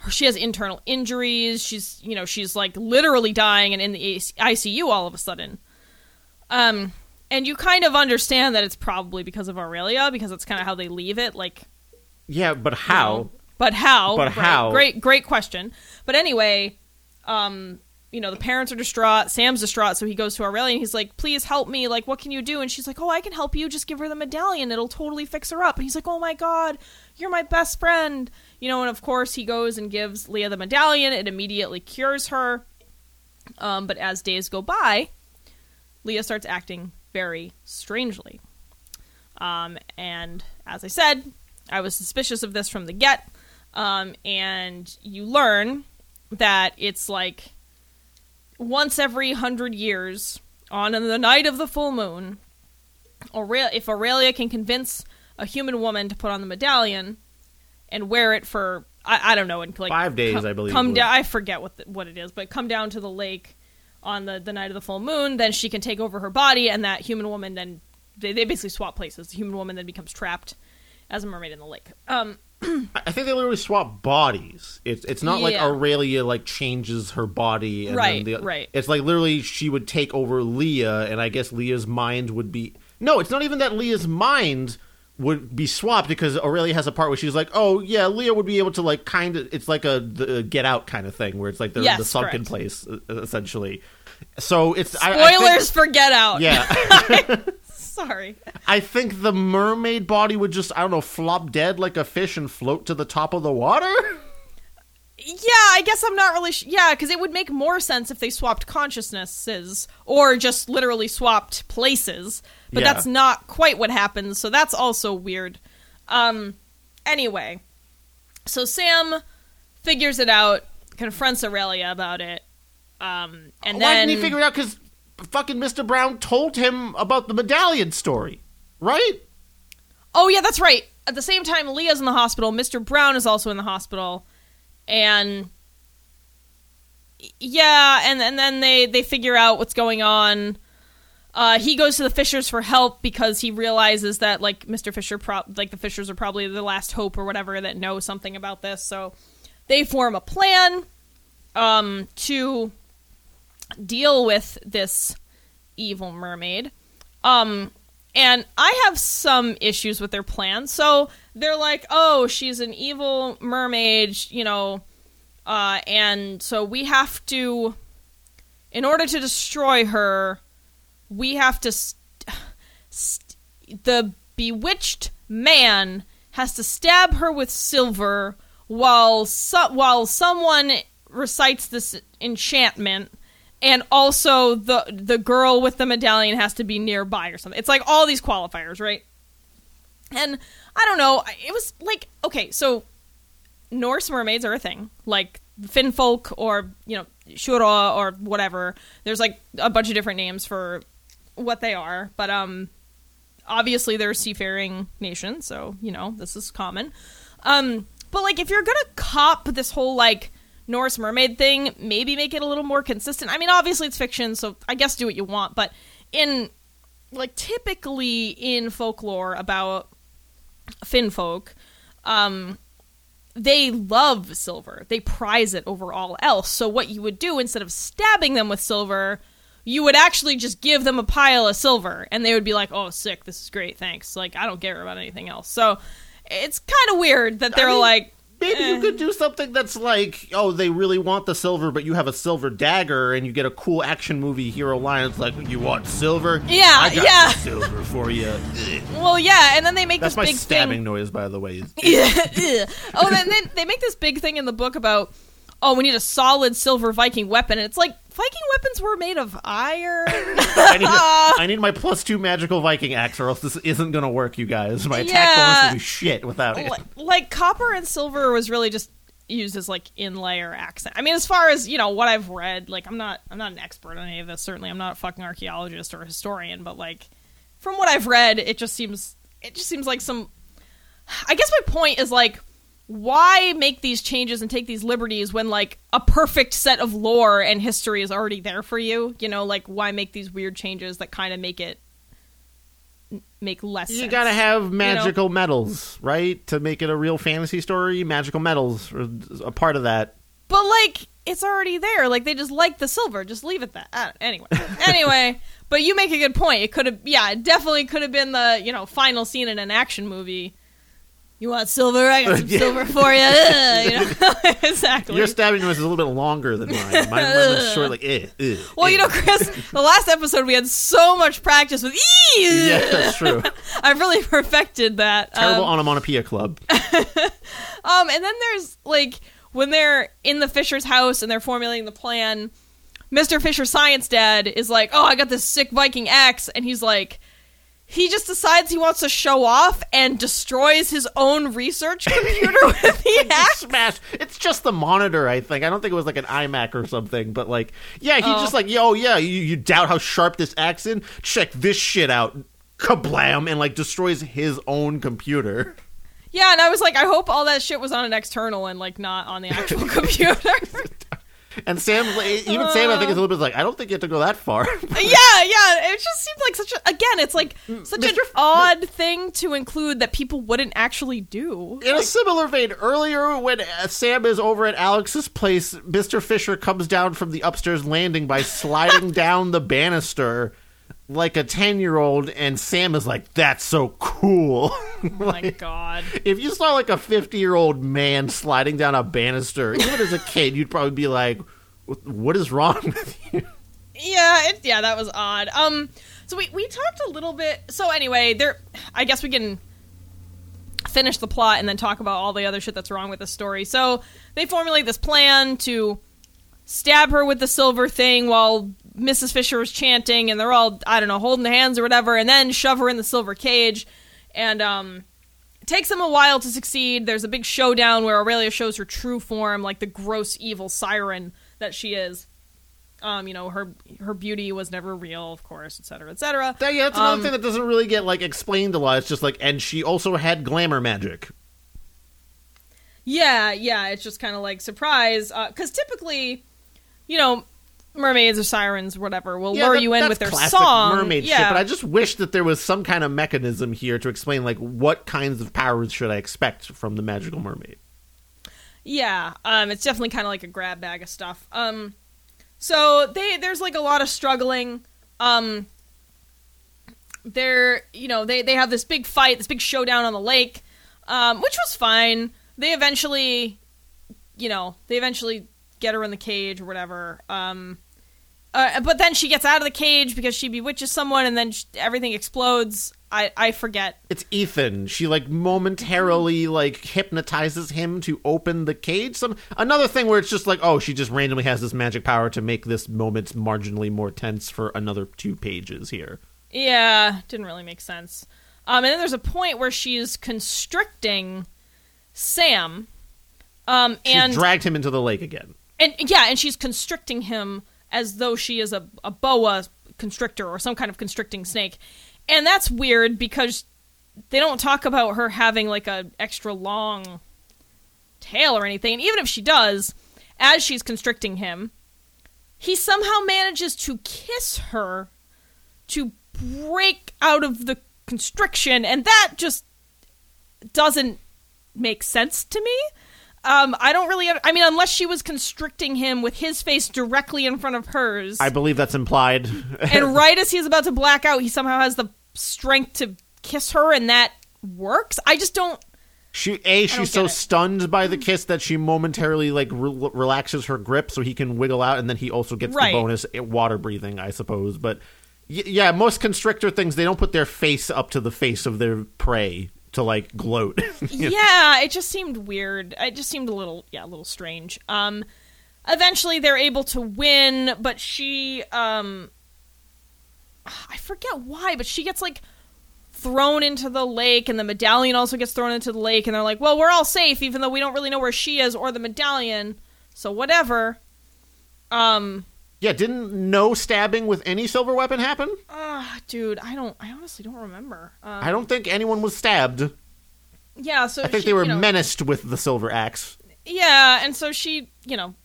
she has internal injuries. She's you know she's like literally dying and in the ICU all of a sudden. Um, and you kind of understand that it's probably because of Aurelia because that's kind of how they leave it. Like yeah, but you how? know. But how? But Right. how? Great, great question. But anyway, um, you know, the parents are distraught. Sam's distraught, so he goes to Aurelia and he's like, "Please help me. Like, what can you do?" And she's like, "Oh, I can help you. Just give her the medallion. It'll totally fix her up." And he's like, "Oh my god, you're my best friend." You know, and of course he goes and gives Leah the medallion. It immediately cures her. Um, but as days go by, Leah starts acting very strangely. Um, and as I said, I was suspicious of this from the get. Um, and you learn that it's like once every hundred years, on the night of the full moon, Aurelia, if Aurelia can convince a human woman to put on the medallion and wear it for I, I don't know, and like Five days, come, I believe Come down. I forget what the, what it is, but come down to the lake on the the night of the full moon. Then she can take over her body, and that human woman then they, they basically swap places. The human woman then becomes trapped as a mermaid in the lake. Um, I think they literally swap bodies. It's it's not like Yeah. Aurelia like changes her body. And Right, then the, right. It's like literally she would take over Leah, and I guess Leah's mind would be. No, it's not even that Leah's mind would be swapped because Aurelia has a part where she's like, "Oh yeah, Leah would be able to like kind of it's like a the Get Out kind of thing where it's like the, Yes, the sunken correct. place essentially." So it's I- I think- Spoilers for Get Out. yeah, Sorry. I think the mermaid body would just I don't know flop dead like a fish and float to the top of the water. Yeah, I guess I'm not really. Sh- yeah, because it would make more sense if they swapped consciousnesses or just literally swapped places. But Yeah. that's not quite what happens, so that's also weird. Um, anyway, so Sam figures it out, confronts Aurelia about it, um, and Why then didn't he figure it out? Because fucking Mr. Brown told him about the medallion story, right? Oh yeah, that's right. At the same time, Leah's in the hospital. Mr. Brown is also in the hospital, and yeah, and and then they they figure out what's going on. Uh, he goes to the Fishers for help because he realizes that like Mr. Fisher, pro- like the Fishers are probably the last hope or whatever that know something about this. So they form a plan um, to deal with this evil mermaid. Um, and I have some issues with their plan. So they're like, oh, she's an evil mermaid, you know, uh, and so we have to, in order to destroy her, we have to. St- st- the bewitched man has to stab her with silver while so- while someone recites this enchantment and also the the girl with the medallion has to be nearby or something. It's like all these qualifiers, right? And I don't know, it was like okay, so Norse mermaids are a thing, like Finfolk or you know Shura or whatever. There's like a bunch of different names for what they are, but um, obviously they're a seafaring nation, so you know this is common. Um, but like if you're gonna cop this whole like Norse mermaid thing, maybe make it a little more consistent. I mean, obviously it's fiction, so I guess do what you want, but in like typically in folklore about Finfolk, um, they love silver. They prize it over all else. So what you would do instead of stabbing them with silver, you would actually just give them a pile of silver, and they would be like, "Oh, sick! This is great, thanks." Like I don't care about anything else. So it's kind of weird that they're mean, like, Maybe Eh. you could do something that's like, oh, they really want the silver, but you have a silver dagger, and you get a cool action movie hero line. It's like, you want silver? Yeah, I got yeah. silver for you. "Well, yeah," and then they make That's this my big stabbing thing. noise, by the way. Yeah. oh, and then they make this big thing in the book about, oh, we need a solid silver Viking weapon, and it's like Viking weapons were made of iron. I need, I need my plus two magical Viking axe, or else this isn't gonna work, you guys. My attack Yeah. bonus will be shit without it. like, like copper and silver was really just used as like inlay or accent. I mean, as far as you know, what I've read, like I'm not I'm not an expert on any of this. Certainly, I'm not a fucking archaeologist or a historian, but like from what I've read, it just seems it just seems like some. I guess my point is like. Why make these changes and take these liberties when like a perfect set of lore and history is already there for you? You know, like why make these weird changes that kind of make it make less You sense? gotta have magical metals, right? To make it a real fantasy story, magical metals are a part of that. But like, it's already there. Like they just like the silver. Just leave it that. Anyway, anyway. But you make a good point. It could have, yeah, it definitely could have been the you know final scene in an action movie. You want silver? I got some Yeah. silver for you. Ugh, you know? exactly. Your stabbing noise is a little bit longer than mine. Mine, was short, like eh, eh, well, eh. you know, Chris, the last episode we had so much practice with. Ee! yeah, that's true. I've really perfected that. Terrible Um, onomatopoeia club. Um, and then there's like when they're in the Fisher's house and they're formulating the plan. Mr. Fisher Science Dad is like, "Oh, I got this sick Viking axe," and he's like, he just decides he wants to show off and destroys his own research computer with the axe. Smash! It's just the monitor, I think. I don't think it was like an iMac or something, but like, yeah, he Oh. just like, yo, yeah, you, you doubt how sharp this axe is? Check this shit out. Kablam! And like destroys his own computer. Yeah, and I was like, I hope all that shit was on an external and like not on the actual computer. And Sam, even Sam, I think is a little bit like, I don't think you have to go that far. yeah, yeah. It just seemed like such a again, it's like such an odd thing to include that people wouldn't actually do. In a similar vein, earlier when uh, Sam is over at Alex's place, Mr. Fisher comes down from the upstairs landing by sliding down the banister like a 10 year old, and Sam is like, that's so cool. Oh my god. if you saw like a 50 year old man sliding down a banister, even as a kid, you'd probably be like, what is wrong with you? Yeah, it, yeah, that was odd. Um, so we we talked a little bit. So anyway, there, I guess we can finish the plot and then talk about all the other shit that's wrong with the story. So they formulate this plan to stab her with the silver thing while Mrs. Fisher is chanting, and they're all I don't know holding the hands or whatever, and then shove her in the silver cage, and um. It takes them a while to succeed. There's a big showdown where Aurelia shows her true form, like the gross evil siren that she is. Um, you know, her her beauty was never real, of course, et cetera, et cetera. That- yeah, that's another Um, thing that doesn't really get like explained a lot. It's just like, and she also had glamour magic. Yeah, yeah, it's just kind of like surprise, because typically, you know, mermaids or sirens, or whatever, will Yeah, lure that- you in with their song. mermaid yeah, shit. But I just wish that there was some kind of mechanism here to explain like what kinds of powers should I expect from the magical mermaid. Yeah, um, it's definitely kind of like a grab bag of stuff. Um, so they there's like a lot of struggling. Um, they're you know they they have this big fight, this big showdown on the lake, um, which was fine. They eventually, you know, they eventually get her in the cage or whatever. Um, uh, but then she gets out of the cage because she bewitches someone, and then sh- everything explodes. I I forget. It's Ethan. She like momentarily like hypnotizes him to open the cage. Some another thing where it's just like, oh, she just randomly has this magic power to make this moment marginally more tense for another two pages here. Yeah, didn't really make sense. Um, and then there's a point where she's constricting Sam. Um, She and dragged him into the lake again. and yeah, and she's constricting him as though she is a, a boa constrictor or some kind of constricting snake. And that's weird because they don't talk about her having like a extra long tail or anything. And even if she does, as she's constricting him, he somehow manages to kiss her to break out of the constriction, and that just doesn't make sense to me. Um, I don't really. I mean, unless she was constricting him with his face directly in front of hers, I believe that's implied. and right as he's about to black out, he somehow has the strength to kiss her, and that works. I just don't. She a she's so it. stunned by the kiss that she momentarily like re- relaxes her grip so he can wiggle out, and then he also gets Right. the bonus eh, water breathing, I suppose. But y- yeah, most constrictor things they don't put their face up to the face of their prey to like gloat. yeah, it just seemed weird. It just seemed a little, yeah, a little strange. Um, eventually they're able to win, but she, um, I forget why, but she gets like thrown into the lake, and the medallion also gets thrown into the lake, and they're like, "Well, we're all safe, even though we don't really know where she is or the medallion, so whatever." Um, yeah, didn't no stabbing with any silver weapon happen? ah, dude, I don't, I honestly don't remember. Um, I don't think anyone was stabbed. yeah, so I think she, they were you know, menaced with the silver axe. Yeah, and so she, you know,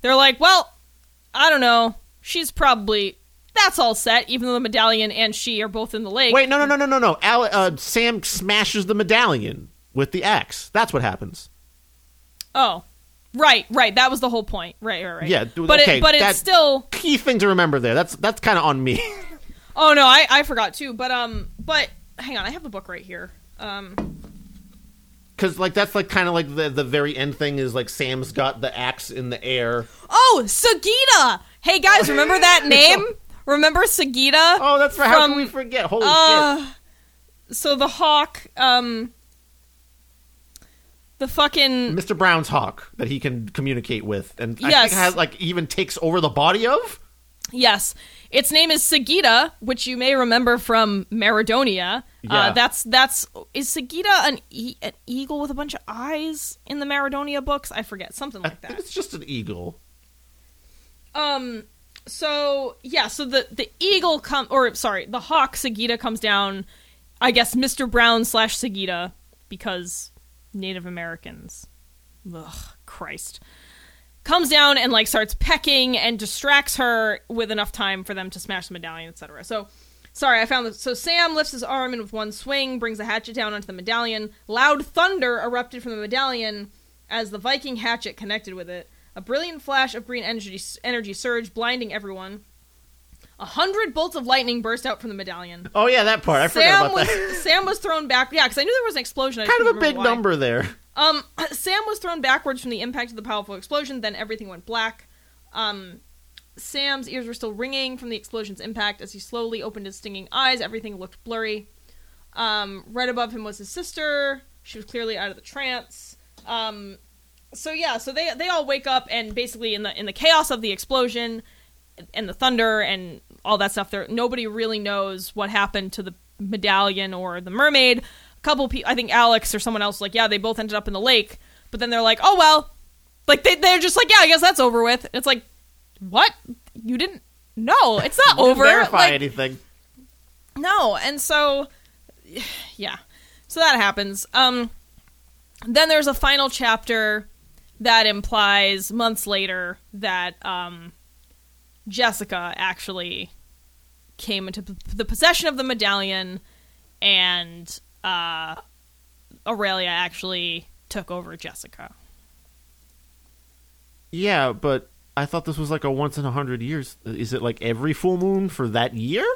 they're like, well, I don't know. She's probably that's all set, even though the medallion and she are both in the lake. Wait, no, no, no, no, no, no. Al- uh, Sam smashes the medallion with the axe. That's what happens. Oh, right, right. That was the whole point. Right, right, right. Yeah, but okay, it, but it's still. Key thing to remember there. That's that's kind of on me. Oh no, I I forgot too. But um, but hang on, I have the book right here. Um, because like that's like kind of like the the very end thing is like Sam's got the axe in the air. oh, Sagita. Hey guys, remember that name? Remember Sagita? Oh, that's right. How can we forget? Holy shit! Uh, so the hawk, um, the fucking Mr. Brown's hawk that he can communicate with, and I think has like even takes over the body of. Yes. Its name is Sagita, which you may remember from Maradonia. Yeah. Uh, that's that's is Sagita an, e- an eagle with a bunch of eyes in the Maradonia books? I forget something like that. it's just an eagle. Um. So yeah. So the the eagle come or sorry, the hawk Sagita comes down. I guess Mr. Brown slash Sagita because Native Americans. Ugh, Christ. Comes down and like starts pecking and distracts her with enough time for them to smash the medallion, etc. So, sorry, I found this. So Sam lifts his arm and with one swing brings the hatchet down onto the medallion. Loud thunder erupted from the medallion as the Viking hatchet connected with it. A brilliant flash of green energy energy surged, blinding everyone. A hundred bolts of lightning burst out from the medallion. Oh yeah, that part. I forgot Sam about was that. Sam was thrown back. Yeah, because I knew there was an explosion. I kind of a big why. number there. Um, Sam was thrown backwards from the impact of the powerful explosion. Then everything went black. Um, Sam's ears were still ringing from the explosion's impact. As he slowly opened his stinging eyes, everything looked blurry. Um, right above him was his sister. She was clearly out of the trance. Um, so yeah, so they they all wake up and basically in the in the chaos of the explosion and the thunder and all that stuff, there nobody really knows what happened to the medallion or the mermaid. A couple people, I think Alex or someone else, like yeah, they both ended up in the lake. But then they're like, oh well, like they they're just like yeah, I guess that's over with. It's like what you didn't. No, it's not Didn't over. verify Like, anything. no, and so yeah. So that happens. Um then there's a final chapter that implies months later that um Jessica actually came into p- the possession of the medallion and uh Aurelia actually took over Jessica. Yeah, but I thought this was like a once in a hundred years. Is it like every full moon for that year?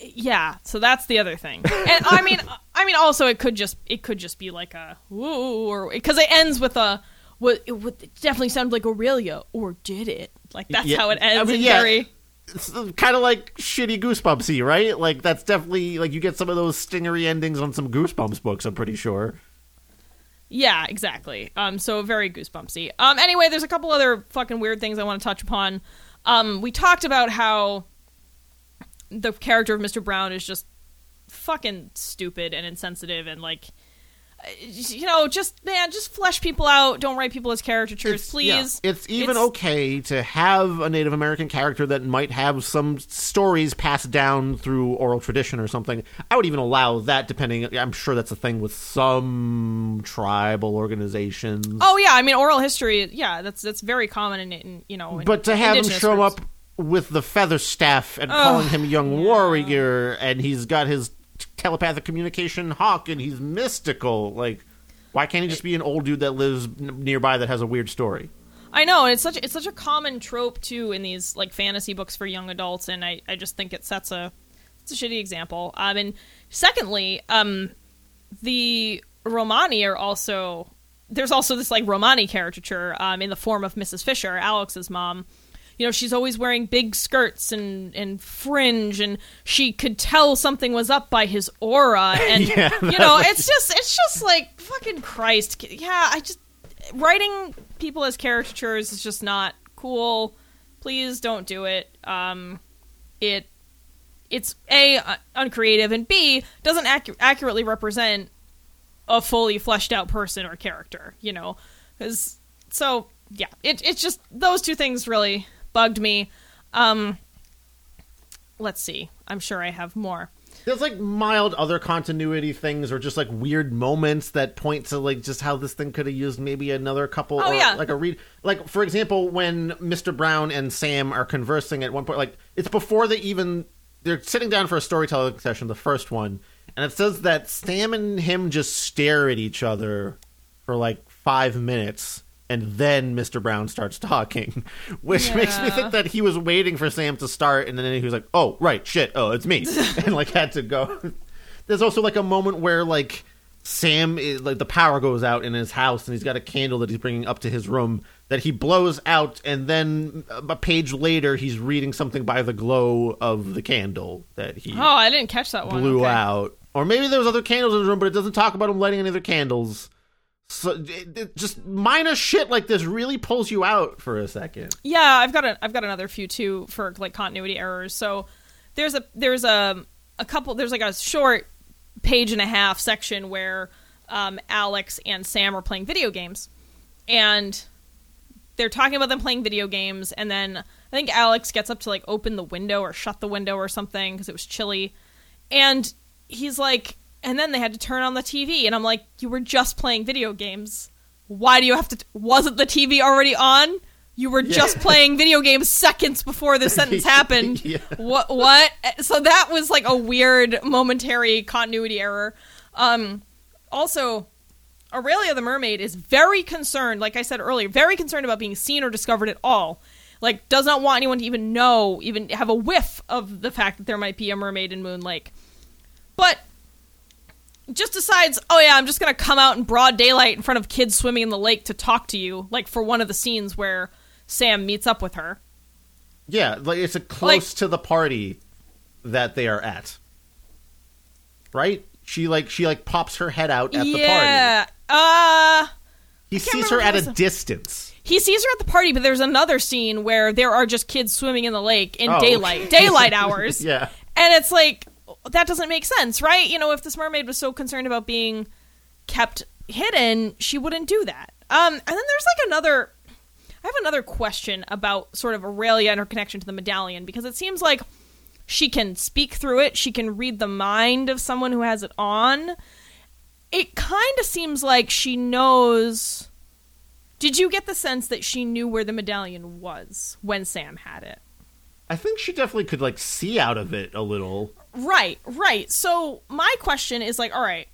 Yeah, so that's the other thing. And I mean, I mean, also it could just it could just be like a woo or because it ends with a what it, would definitely sounded like Aurelia or did it? Like that's Yeah, how it ends. I mean, yeah. very It's kind of like shitty Goosebumpsy, right? Like that's definitely like you get some of those stingery endings on some Goosebumps books. I'm pretty sure. yeah, exactly. Um, so very goosebumpsy. Um, anyway, there's a couple other fucking weird things I want to touch upon. Um, we talked about how the character of Mr. Brown is just fucking stupid and insensitive and like you know just man just flesh people out don't write people as caricatures please yeah. It's even It's- okay to have a Native American character that might have some stories passed down through oral tradition or something. I would even allow that, depending. I'm sure that's a thing with some tribal organizations. Oh yeah, I mean oral history. Yeah, that's that's very common in, in you know. in but to have him show groups. up with the feather staff and calling him young warrior, and he's got his telepathic communication hawk, and he's mystical. Like, why can't he just be an old dude that lives n- nearby that has a weird story? I know and it's such it's such a common trope too in these like fantasy books for young adults, and I I just think it sets a it's a shitty example. Um, and secondly, um, the Romani are also there's also this like Romani caricature um in the form of Mrs. Fisher, Alex's mom. You know, she's always wearing big skirts and, and fringe, and she could tell something was up by his aura. And Yeah, you know, it's just it's just like fucking Christ. Yeah, I just writing people as caricatures is just not cool. Please don't do it. Um, it it's a uh, uncreative and b doesn't accu- accurately represent a fully fleshed out person or character. You know because so yeah, it it's just those two things really bugged me. Um, let's see. I'm sure I have more. There's like mild other continuity things, or just like weird moments that point to like just how this thing could have used maybe another couple. Oh, or, yeah. like a read. Like for example, when Mr. Brown and Sam are conversing at one point, like it's before they even they're sitting down for a storytelling session, the first one, and it says that Sam and him just stare at each other for like five minutes. And then Mr. Brown starts talking, which makes me think that he was waiting for Sam to start, and then he was like, "Oh, right, shit, oh, it's me," and like had to go. There's also like a moment where like Sam, is, like the power goes out in his house, and he's got a candle that he's bringing up to his room that he blows out, and then uh, a page later he's reading something by the glow of the candle that he Oh, I didn't catch that one. blew Okay. out. Or maybe there was other candles in the room, but it doesn't talk about him lighting any other candles. So it, it- just minor shit like this really pulls you out for a second. Yeah, I've got a I've got another few too for like continuity errors. So there's a there's a a couple there's like a short page and a half section where um, Alex and Sam are playing video games, and they're talking about them playing video games, and then I think Alex gets up to like open the window or shut the window or something because it was chilly, and he's like, and then they had to turn on the TV, and I'm like, you were just playing video games. Why do you have to? Wasn't the TV already on? You were just playing video games seconds before the sentence happened. Yeah. What? What? So that was like a weird momentary continuity error. Um, also, Aurelia the mermaid is very concerned, like I said earlier, very concerned about being seen or discovered at all. like does not want anyone to even know, even have a whiff of the fact that there might be a mermaid in Moon Lake. But just decides, oh yeah, I'm just gonna come out in broad daylight in front of kids swimming in the lake to talk to you, like for one of the scenes where Sam meets up with her. Yeah, like it's a close Like- to the party that they are at. Right? She like she like pops her head out at the party. yeah. Uh He sees her at a a- distance. he sees her at the party, but there's another scene where there are just kids swimming in the lake in Oh. daylight, daylight hours. Yeah. And it's like that doesn't make sense, right? You know, if this mermaid was so concerned about being kept hidden, she wouldn't do that. Um, and then there's like another. I have another question about sort of Aurelia and her connection to the medallion because it seems like she can speak through it. She can read the mind of someone who has it on. It kind of seems like she knows. Did you get the sense that she knew where the medallion was when Sam had it? I think she definitely could like see out of it a little. Right, right. So my question is like, all right,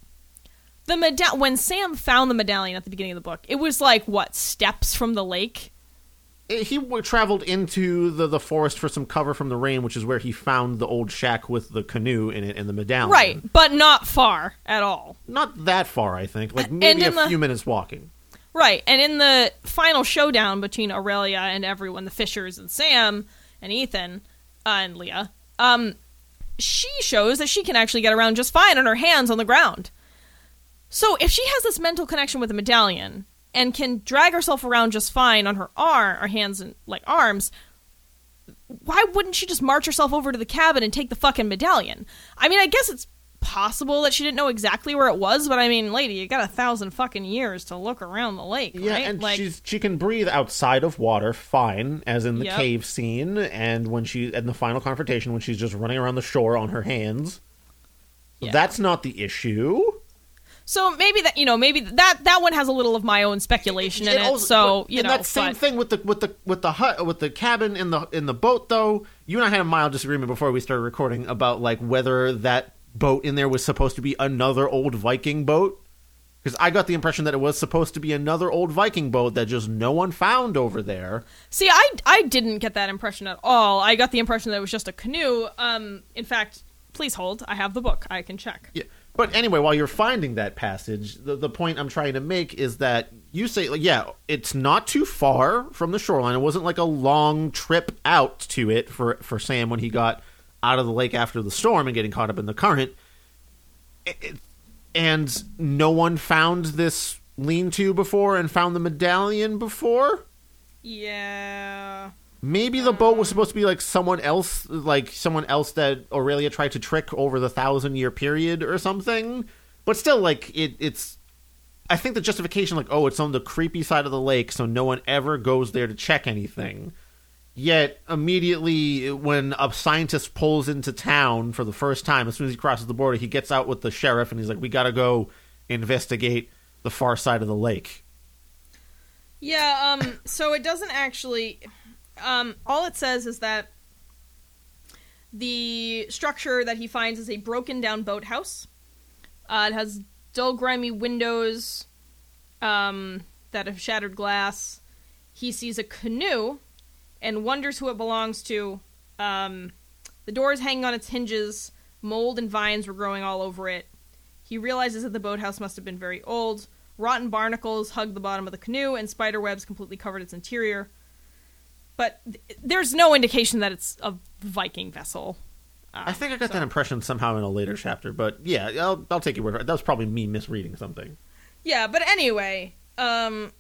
the medall when Sam found the medallion at the beginning of the book, it was like what steps from the lake. Eh, He w- traveled into the, the forest for some cover from the rain, which is where he found the old shack with the canoe in it and the medallion. Right, but not far at all. Not that far, I think. Like maybe a the- few minutes walking. Right, and in the final showdown between Aurelia and everyone, the Fishers and Sam and Ethan uh, and Leah, um, she shows that she can actually get around just fine on her hands on the ground. So if she has this mental connection with the medallion and can drag herself around just fine on her arm, or hands and like arms, why wouldn't she just march herself over to the cabin and take the fucking medallion? I mean, I guess it's possible that she didn't know exactly where it was, but I mean, lady, you got a thousand fucking years to look around the lake, Yeah, right? and like, she's she can breathe outside of water fine, as in the Yep. cave scene, and when she in the final confrontation when she's just running around the shore on her hands. Yeah. That's not the issue. so maybe that you know, maybe that that one has a little of my own speculation in it. also- so you and know, that same but- thing with the with the with the hut with the cabin in the in the boat though. You and I had a mild disagreement before we started recording about like whether that boat in there was supposed to be another old Viking boat. Because I got the impression that it was supposed to be another old Viking boat that just no one found over there. See, I I didn't get that impression at all. I got the impression that it was just a canoe. Um, in fact, please hold. I have the book. I can check. Yeah. But anyway, while you're finding that passage, the, the point I'm trying to make is that you say, like, yeah, it's not too far from the shoreline. It wasn't like a long trip out to it for, for Sam when he got out of the lake after the storm and getting caught up in the current. It- and no one found this lean to before and found the medallion before? Yeah. Maybe the boat was um, supposed to be like someone else, like someone else that Aurelia tried to trick over the thousand year period or something. But still, like it, it's. I think the justification, like, oh, it's on the creepy side of the lake, so no one ever goes there to check anything. Yet immediately, when a scientist pulls into town for the first time, as soon as he crosses the border, he gets out with the sheriff and he's like, "We got to go investigate the far side of the lake." Yeah, um, so it doesn't actually. Um, all it says is that the structure that he finds is a broken down boathouse. Uh, it has dull, grimy windows um, that have shattered glass. He sees a canoe and wonders who it belongs to. Um, the door is hanging on its hinges. Mold and vines were growing all over it. He realizes that the boathouse must have been very old. Rotten barnacles hug the bottom of the canoe, and spider webs completely covered its interior. But th- there's no indication that it's a Viking vessel. Uh, I think I got so- that impression somehow in a later chapter, but yeah, I'll, I'll take your word for it. That was probably me misreading something. Yeah, but anyway, um,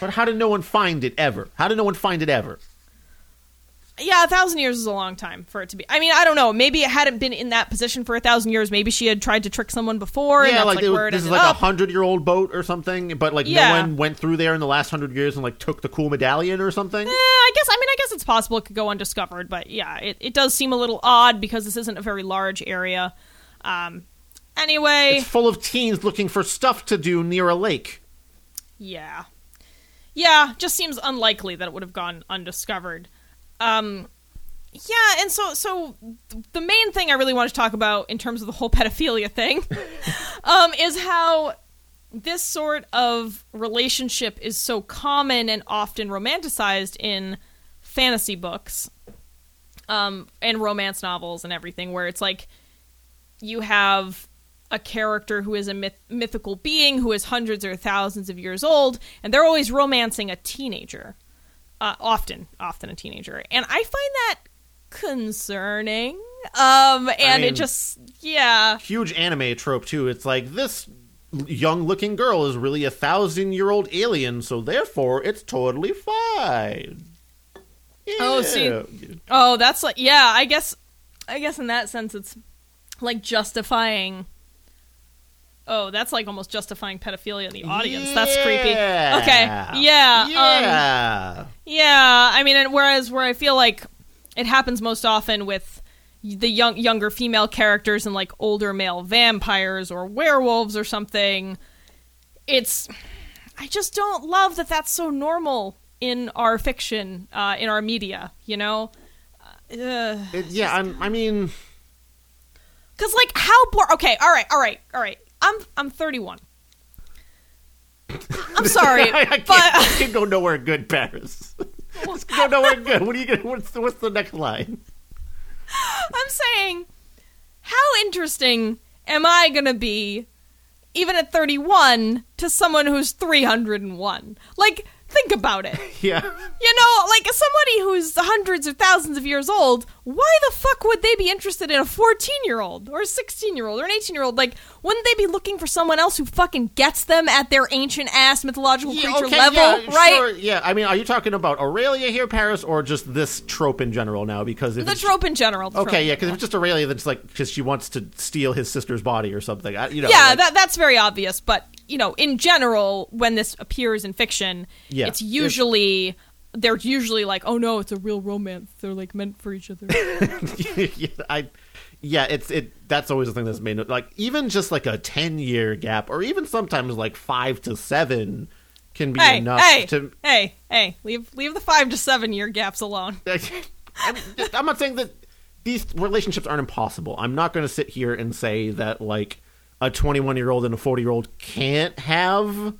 But how did no one find it ever? How did no one find it ever? yeah, a thousand years is a long time for it to be. I mean, I don't know. Maybe it hadn't been in that position for a thousand years. Maybe she had tried to trick someone before, and yeah, that's like, like, it this is like a hundred year old boat or something, but like Yeah. no one went through there in the last hundred years and like took the cool medallion or something. Eh, I guess. I mean, I guess it's possible it could go undiscovered, but yeah, it, it does seem a little odd because this isn't a very large area. Um, anyway, It's full of teens looking for stuff to do near a lake. yeah, yeah, just seems unlikely that it would have gone undiscovered. Um, yeah, and so so the main thing I really want to talk about in terms of the whole pedophilia thing, um, is how this sort of relationship is so common and often romanticized in fantasy books um, and romance novels and everything, where it's like you have a character who is a myth- mythical being who is hundreds or thousands of years old, and they're always romancing a teenager. Uh, often, often a teenager, and I find that concerning. Um, and mean- it just, yeah, Huge anime trope too. It's like this young-looking girl is really a thousand-year-old alien, so therefore it's totally fine. Oh, see- Oh, that's like yeah. I guess I guess in that sense, it's like justifying. Oh, that's like almost justifying pedophilia in the audience. That's creepy. Okay, yeah, um, Yeah. yeah. I mean, and whereas where I feel like it happens most often with the young younger female characters and like older male vampires or werewolves or something, it's I just don't love that that's so normal in our fiction, uh, in our media. You know. Uh, It- yeah, I'm, I mean, Cause like how bored? Okay, all right, all right, all right. I'm I'm 31. I'm sorry, I, I can't, but I can't go nowhere good, Paris. Let's go nowhere good. What are you gonna? What's the, what's the next line? I'm saying, how interesting am I gonna be, even at 31, to someone who's 301? Like, think about it. Yeah. You know, like somebody who's hundreds or thousands of years old, why the fuck would they be interested in a 14 year old or a 16 year old or an 18 year old? Like, wouldn't they be looking for someone else who fucking gets them at their ancient ass mythological Yeah, creature okay, level, yeah, right? sure, yeah, I mean, are you talking about Aurelia here, Paris, or just this trope in general now? Because if The it's, trope in general. the trope okay, yeah, because if it's just Aurelia, that's like because she wants to steal his sister's body or something. I, you know, yeah, like- that, that's very obvious. But you know, in general, when this appears in fiction, Yeah, it's usually they're usually like, "Oh no, it's a real romance. They're like meant for each other." yeah, I, yeah, it's it. That's always the thing that's made like even just like a ten year gap, or even sometimes like five to seven, can be hey, enough hey, to. hey, hey! Leave leave the five to seven year gaps alone. I'm not saying that these relationships aren't impossible. I'm not going to sit here and say that like a 21 year old and a 40 year old can't have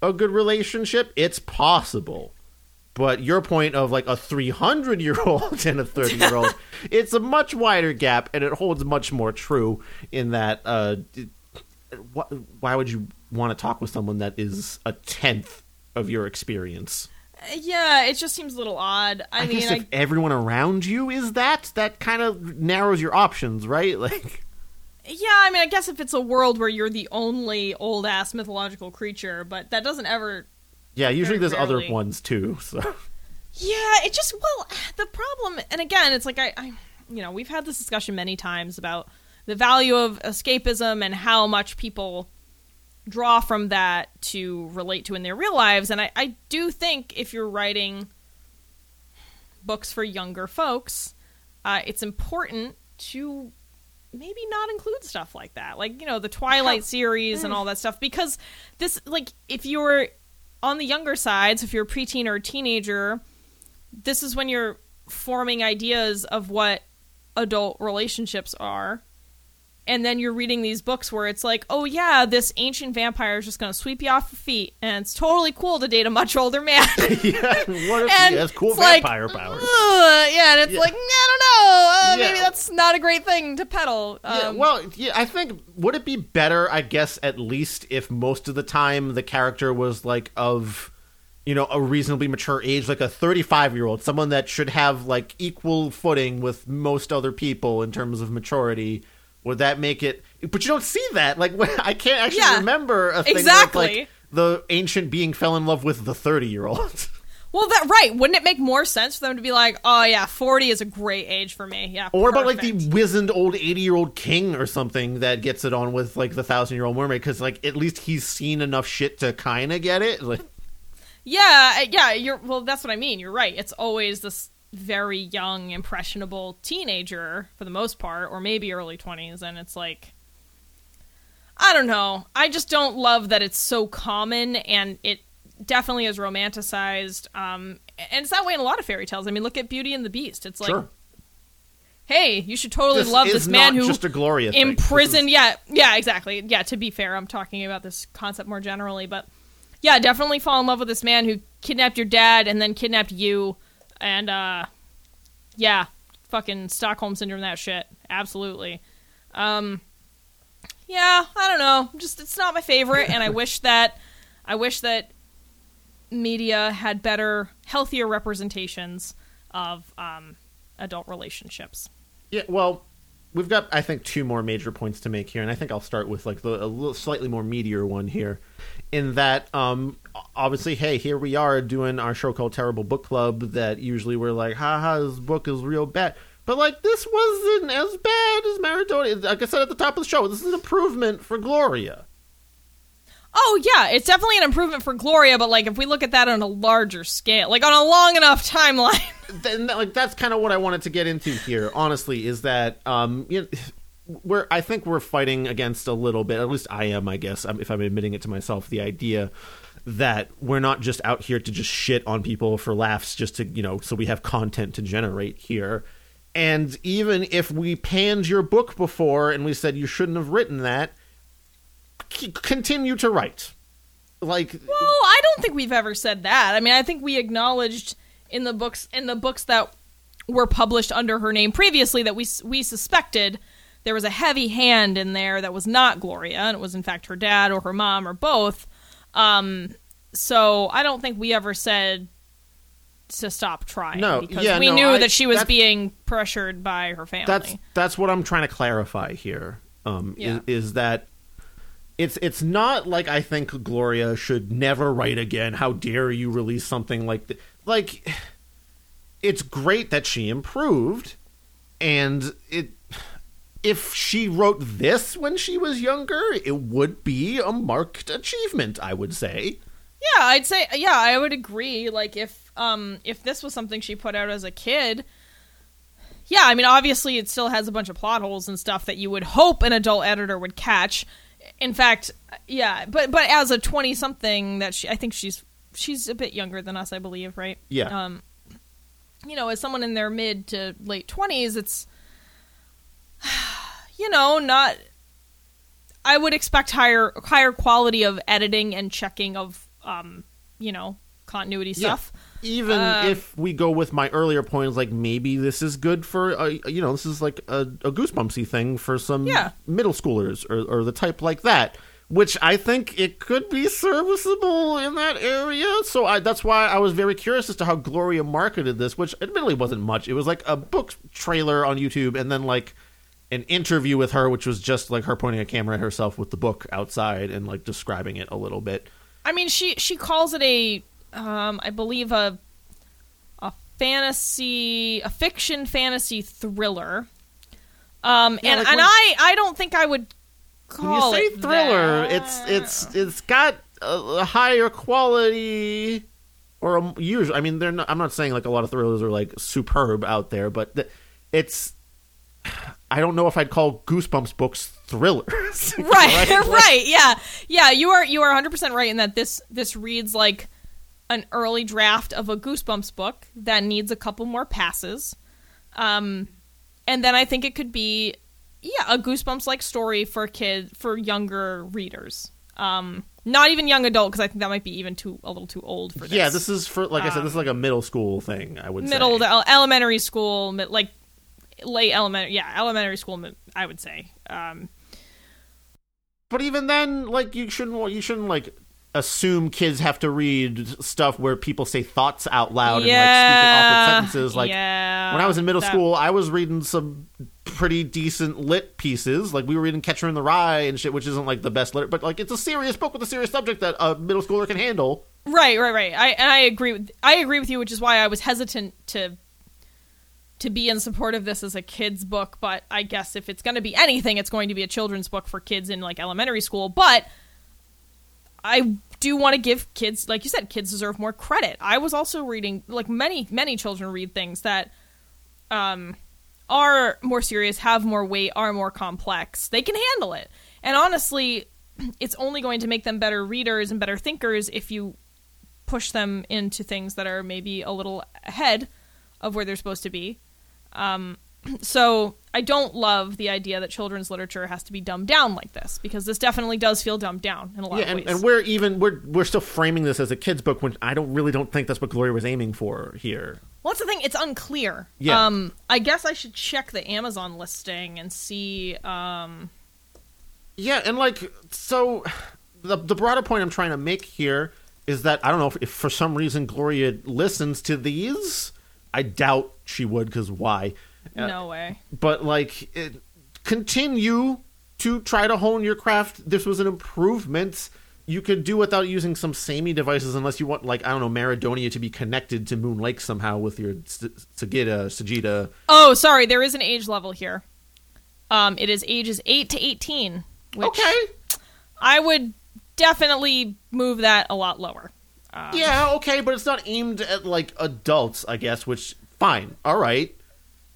a good relationship. It's possible. But your point of like a 300 year old and a 30 year old, it's a much wider gap and it holds much more true in that uh, why would you want to talk with someone that is a tenth of your experience? Yeah, it just seems a little odd. I, I, mean, guess I, if everyone around you is that, that kind of narrows your options, right? Like, yeah, I mean, I guess if it's a world where you're the only old ass mythological creature, but that doesn't ever yeah, usually there's other ones too. So, Yeah, it just well, the problem, and again, it's like I, I, you know, we've had this discussion many times about the value of escapism and how much people draw from that to relate to in their real lives. And I, I do think if you're writing books for younger folks, uh, it's important to maybe not include stuff like that. Like you know the twilight series and mm. all that stuff. Because this like if you're on the younger side so if you're a preteen or a teenager this is when you're forming ideas of what adult relationships are and then you're reading these books where it's like oh yeah this ancient vampire is just going to sweep you off your feet and it's totally cool to date a much older man yeah, what if and he has cool it's like, vampire powers? Yeah, and it's Yeah. like I don't know. Uh, Yeah. Maybe that's not a great thing to peddle. Um, yeah, well, yeah, I think would it be better? I guess at least if most of the time the character was like of, you know, a reasonably mature age, like a thirty-five-year-old, someone that should have like equal footing with most other people in terms of maturity. Would that make it? But you don't see that. Like I can't actually Yeah, remember a thing where exactly. like the ancient being fell in love with the thirty-year-old. well, that right? Wouldn't it make more sense for them to be like, oh yeah, forty is a great age for me. Yeah. Or about like the wizened old eighty-year-old king or something that gets it on with like the thousand-year-old mermaid because like at least he's seen enough shit to kind of get it. Like, Yeah, yeah. You're well. That's what I mean. You're right. It's always this very young, impressionable teenager for the most part, or maybe early twenties, and it's like. I don't know. I just don't love that it's so common and it definitely is romanticized. Um, and it's that way in a lot of fairy tales. I mean, look at Beauty and the Beast. It's like, sure, hey, you should totally this love is this man who just a Gloria thing. imprisoned. This Yeah, yeah, exactly. Yeah, to be fair, I'm talking about this concept more generally, but yeah, definitely fall in love with this man who kidnapped your dad and then kidnapped you and uh, yeah, fucking Stockholm syndrome, that shit, absolutely. Um, yeah, I don't know, just it's not my favorite, and I wish that I wish that media had better, healthier representations of um, adult relationships. Yeah, well, we've got I think two more major points to make here, and I think I'll start with like the a little slightly more meatier one here, in that um obviously, hey, here we are doing our show called Terrible Book Club. That usually we're like, haha, this book is real bad. But like this wasn't as bad as Maradonia. Like I said at the top of the show, this is an improvement for Gloria. Oh yeah, it's definitely an improvement for Gloria, but like if we look at that on a larger scale, like on a long enough timeline. then like that's kind of what I wanted to get into here. Honestly, is that um you know, we're I think we're fighting against a little bit. At least I am, I guess, if I'm admitting it to myself. The idea that we're not just out here to just shit on people for laughs, just to you know, so we have content to generate here. And even if we panned your book before and we said you shouldn't have written that, c- continue to write. Like, well, I don't think we've ever said that. I mean, I think we acknowledged in the books in the books that were published under her name previously that we we suspected there was a heavy hand in there that was not Gloria, and it was in fact her dad or her mom or both. Um, so I don't think we ever said to stop trying. No, because yeah, we no, knew I- that she was being pressured by her family. that's that's what I'm trying to clarify here. Um, Yeah. is, is that it's it's not like I think Gloria should never write again. How dare you release something like like it's great that she improved, and it if she wrote this when she was younger, it would be a marked achievement. I would say. Yeah, I'd say yeah, I would agree. Like if um if this was something she put out as a kid, yeah, I mean obviously it still has a bunch of plot holes and stuff that you would hope an adult editor would catch. In fact, yeah, but but as a 20 something that she I think she's she's a bit younger than us, I believe, right? Yeah. Um you know, as someone in their mid to late 20s, it's you know, not I would expect higher higher quality of editing and checking of um, you know, continuity stuff. Even Um, if we go with my earlier points, like maybe this is good for, uh, you know, this is like a, a goosebumpsy thing for some Yeah. middle schoolers or, or the type like that, which I think it could be serviceable in that area. So I, that's why I was very curious as to how Gloria marketed this, which admittedly wasn't much. It was like a book trailer on YouTube and then like an interview with her, which was just like her pointing a camera at herself with the book outside and like describing it a little bit. I mean, she she calls it a um, I believe a a fantasy, a fiction fantasy thriller. Um, Yeah, and like and I I don't think I would when call you say it thriller, that. it's it's it's got a, higher quality or a, usually. I mean, they're not, I'm not saying like a lot of thrillers are like superb out there, but the, it's. I don't know if I'd call Goosebumps books thrillers. right, right, Like, yeah, yeah. You are you are 100 percent right in that this this reads like an early draft of a Goosebumps book that needs a couple more passes, um, and then I think it could be yeah a Goosebumps like story for kid for younger readers. Um, not even young adult because I think that might be even too a little too old for this. Yeah, this is for like I said, this is like a middle school thing. I would middle say. to elementary school, like late elementary. Yeah, elementary school. I would say. Um, But even then, like you shouldn't you shouldn't like assume kids have to read stuff where people say thoughts out loud and like speak in awkward sentences. Like yeah, when I was in middle that- school, I was reading some pretty decent lit pieces. Like we were reading Catcher in the Rye and shit, which isn't like the best lit, but like it's a serious book with a serious subject that a middle schooler can handle. Right, right, right. I and I agree with I agree with you, which is why I was hesitant to to be in support of this as a kids book. But I guess if it's going to be anything, it's going to be a children's book for kids in like elementary school. But I do want to give kids, like you said, kids deserve more credit. I was also reading, like many many children read things that um are more serious, have more weight, are more complex. They can handle it. And honestly, it's only going to make them better readers and better thinkers if you push them into things that are maybe a little ahead of where they're supposed to be. Um, so I don't love the idea that children's literature has to be dumbed down like this because this definitely does feel dumbed down in a lot Yeah, of and, ways. and we're even we're we're still framing this as a kids book when I don't really don't think that's what Gloria was aiming for here. Well, that's the thing? It's unclear. Yeah. Um, I guess I should check the Amazon listing and see. Um, Yeah, and like so, the the broader point I'm trying to make here is that I don't know if, if for some reason Gloria listens to these. I doubt she would because why? No way. But like, it, continue to try to hone your craft. This was an improvement. You could do without using some samey devices unless you want, like I don't know, Maradonia to be connected to Moon Lake somehow with your Sagita, Sagita. Oh, sorry. There is an age level here. Um, it is ages eight to eighteen, which Okay, I would definitely move that a lot lower. yeah, okay, but it's not aimed at like adults, I guess. Which fine, all right.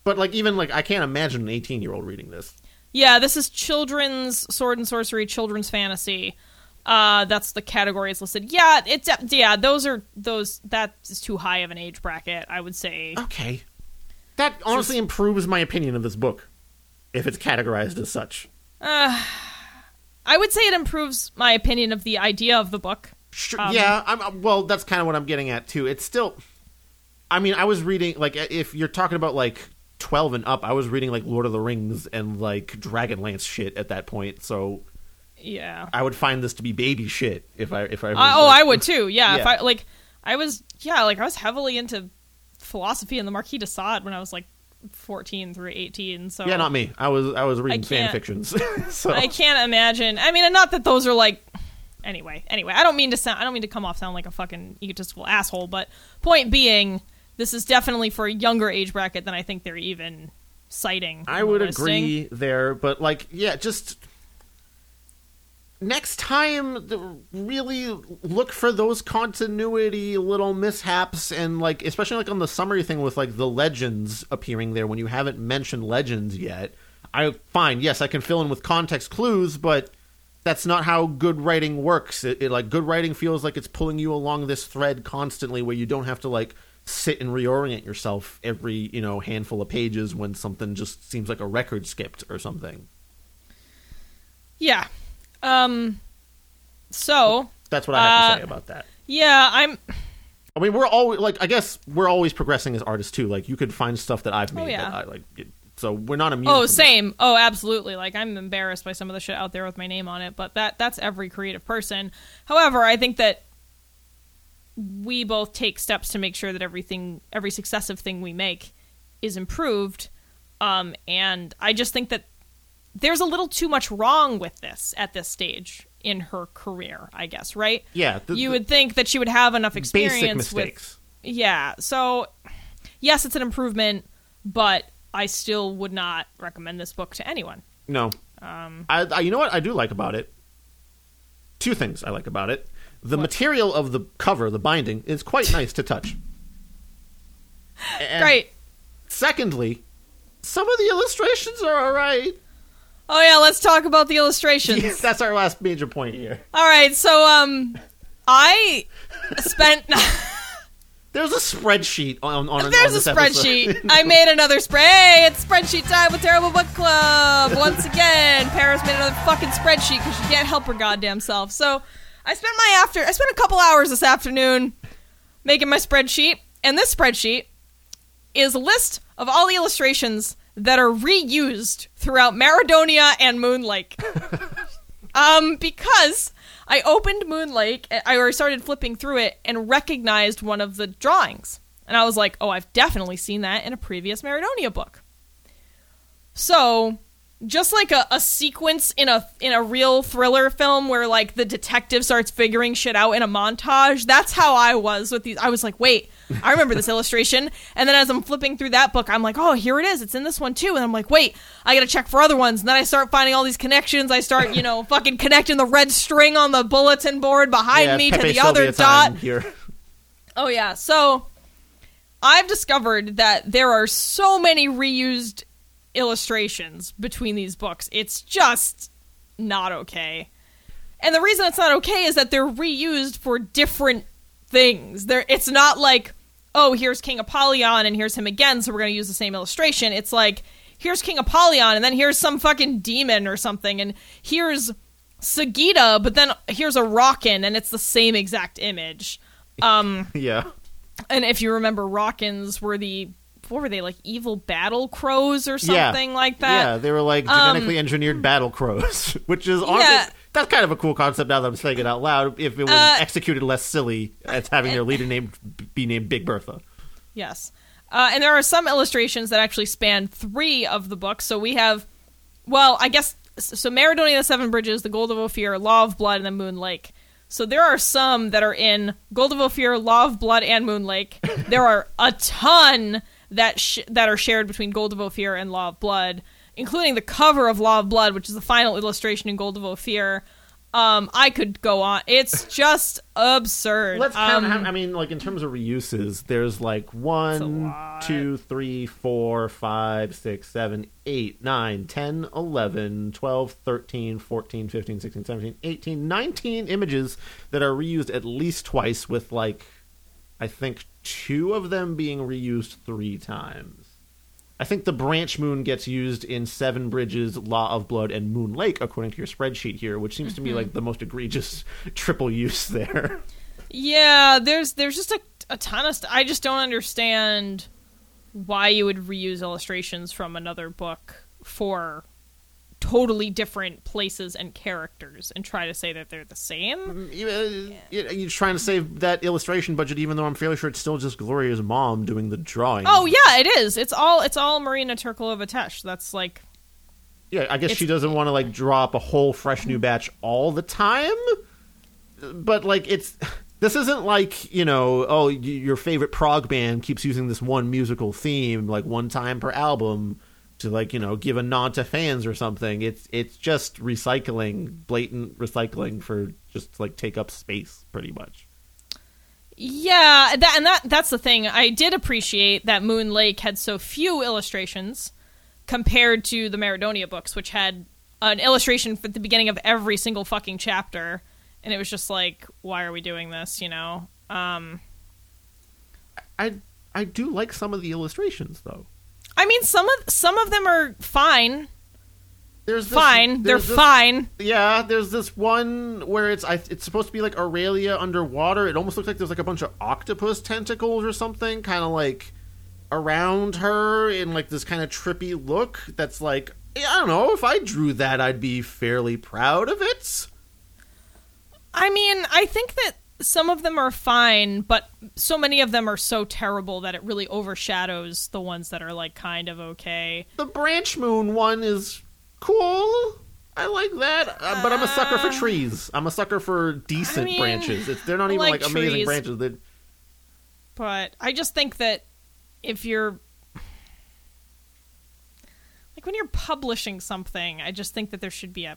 But like even like I can't imagine an 18 year old reading this. Yeah, this is children's sword and sorcery, children's fantasy. Uh, that's the category it's listed. Yeah, it's yeah. Those are those. That is too high of an age bracket. I would say. Okay, that honestly improves my opinion of this book if it's categorized as such. I would say it improves my opinion of the idea of the book. Sure, Um, yeah, I'm uh, well. That's kind of what I'm getting at too. It's still, I mean, I was reading like if you're talking about like 12 and up, I was reading like Lord of the Rings and like Dragonlance shit at that point. So Yeah. I would find this to be baby shit if I if I. Uh, I, oh, I would too. Yeah, If I like, I was yeah, like I was heavily into philosophy and the Marquis de Sade when I was like fourteen through eighteen. So Yeah, not me. I was I was reading fan fictions. so I can't imagine. I mean, and not that those are like. Anyway, anyway, I don't mean to sound. I don't mean to come off sound like a fucking egotistical asshole. But point being, this is definitely for a younger age bracket than I think they're even citing. I would listing. agree there, but like, yeah, just next time, really look for those continuity little mishaps, and like, especially like on the summary thing with like the legends appearing there when you haven't mentioned legends yet. I fine, yes, I can fill in with context clues, but that's not how good writing works. It, it like good writing feels like it's pulling you along this thread constantly, where you don't have to like sit and reorient yourself every you know handful of pages when something just seems like a record skipped or something. Yeah. Um. So That's what I have Uh, to say about that. yeah, I'm. I mean, we're always like I guess we're always progressing as artists too. Like you could find stuff that I've made Oh, yeah. that I like. It, so we're not immune. Oh, from that. same. Oh, absolutely. Like I'm embarrassed by some of the shit out there with my name on it, but that that's every creative person. However, I think that we both take steps to make sure that everything, every successive thing we make, is improved. Um, and I just think that there's a little too much wrong with this at this stage in her career. I guess, right? Yeah, the- you the would think that she would have enough experience basic with yeah. So, yes, it's an improvement, but I still would not recommend this book to anyone. No. Um, I, I you know what I do like about it. Two things I like about it. The What? material of the cover, the binding, is quite nice to touch. And Great. Secondly, some of the illustrations are all right. Oh yeah, let's talk about the illustrations. That's our last major point here. All right, so um, I spent. There's a spreadsheet on on. There's on a episode. spreadsheet. I made another spread. Hey, it's spreadsheet time with Terrible Book Club. Once again, Paris made another fucking spreadsheet because she can't help her goddamn self. So I spent my after. I spent a couple hours this afternoon making my spreadsheet, and this spreadsheet is a list of all the illustrations that are reused throughout Maradonia and Moon Lake. um, because I opened Moon Lake, I started flipping through it and recognized one of the drawings. And I was like, oh, I've definitely seen that in a previous Maradonia book. So, just like a, a sequence in a in a real thriller film where like the detective starts figuring shit out in a montage, that's how I was with these. I was like, wait, I remember this illustration. And then as I'm flipping through that book, I'm like, oh, here it is. It's in this one too. And I'm like, wait, I gotta check for other ones. And then I start finding all these connections. I start, you know, fucking connecting the red string on the bulletin board behind Yeah, me to the other dot. here. Oh yeah. So I've discovered that there are so many reused illustrations between these books. It's just not okay. And the reason it's not okay is that they're reused for different things. There it's not like, oh, here's King Apollyon and here's him again, so we're going to use the same illustration. It's like here's King Apollyon and then here's some fucking demon or something and here's Sagita, but then here's a rockin' and it's the same exact image. Um Yeah. and if you remember, Rockins were the what were they like evil battle crows or something like that? Yeah, they were like genetically engineered battle crows, which is honestly Yeah. that's kind of a cool concept now that I'm saying it out loud. If it was Uh, executed less silly as having their leader named be named Big Bertha. Yes. Uh, and there are some illustrations that actually span three of the books. So we have, well, I guess, so Maradonia, the Seven Bridges, The Gold of Ophir, Law of Blood, and the Moon Lake. So there are some that are in Gold of Ophir, Law of Blood, and Moon Lake. there are a ton that sh- that are shared between Gold of Ophir and Law of Blood, including the cover of Law of Blood, which is the final illustration in Gold of Ophir. Um, I could go on. It's just absurd. Let's count. Um, how, I mean, like in terms of reuses, there's like one, two, three, four, five, six, seven, eight, nine, 10, 11, 12, 13, 14, 15, 16, 17, 18, 19 images that are reused at least twice, with like, I think two of them being reused three times. I think the branch moon gets used in Seven Bridges, Law of Blood, and Moon Lake, according to your spreadsheet here, which seems to me mm-hmm. like the most egregious triple use there. Yeah, there's there's just a, a ton of stuff. I just don't understand why you would reuse illustrations from another book for totally different places and characters and try to say that they're the same. You, uh, you- You're trying to save that illustration budget, even though I'm fairly sure it's still just Gloria's mom doing the drawing. Oh yeah, it is. It's all it's all Marina Turkolova Tesch. That's like yeah. I guess she doesn't want to like draw up a whole fresh new batch all the time. But like, it's this isn't like you know, oh, y- your favorite prog band keeps using this one musical theme like one time per album to like you know give a nod to fans or something. It's it's just recycling, blatant recycling for just like take up space, pretty much. Yeah, that and that that's the thing. I did appreciate that Moon Lake had so few illustrations compared to the Maradonia books, which had an illustration at the beginning of every single fucking chapter, and it was just like, why are we doing this? You know? Um, I I do like some of the illustrations though. I mean, some of some of them are fine, There's this, fine. They're this- fine. Yeah, there's this one where it's I, it's supposed to be like Aurelia underwater. It almost looks like there's like a bunch of octopus tentacles or something, kind of like around her in like this kind of trippy look. That's like I don't know. If I drew that, I'd be fairly proud of it. I mean, I think that some of them are fine, but so many of them are so terrible that it really overshadows the ones that are like kind of okay. The branch moon one is cool. I like that, uh, but I'm a sucker for trees. I'm a sucker for decent mean, branches. It's, they're not I even like like, amazing branches. They're, but I just think that if you're like when you're publishing something, I just think that there should be a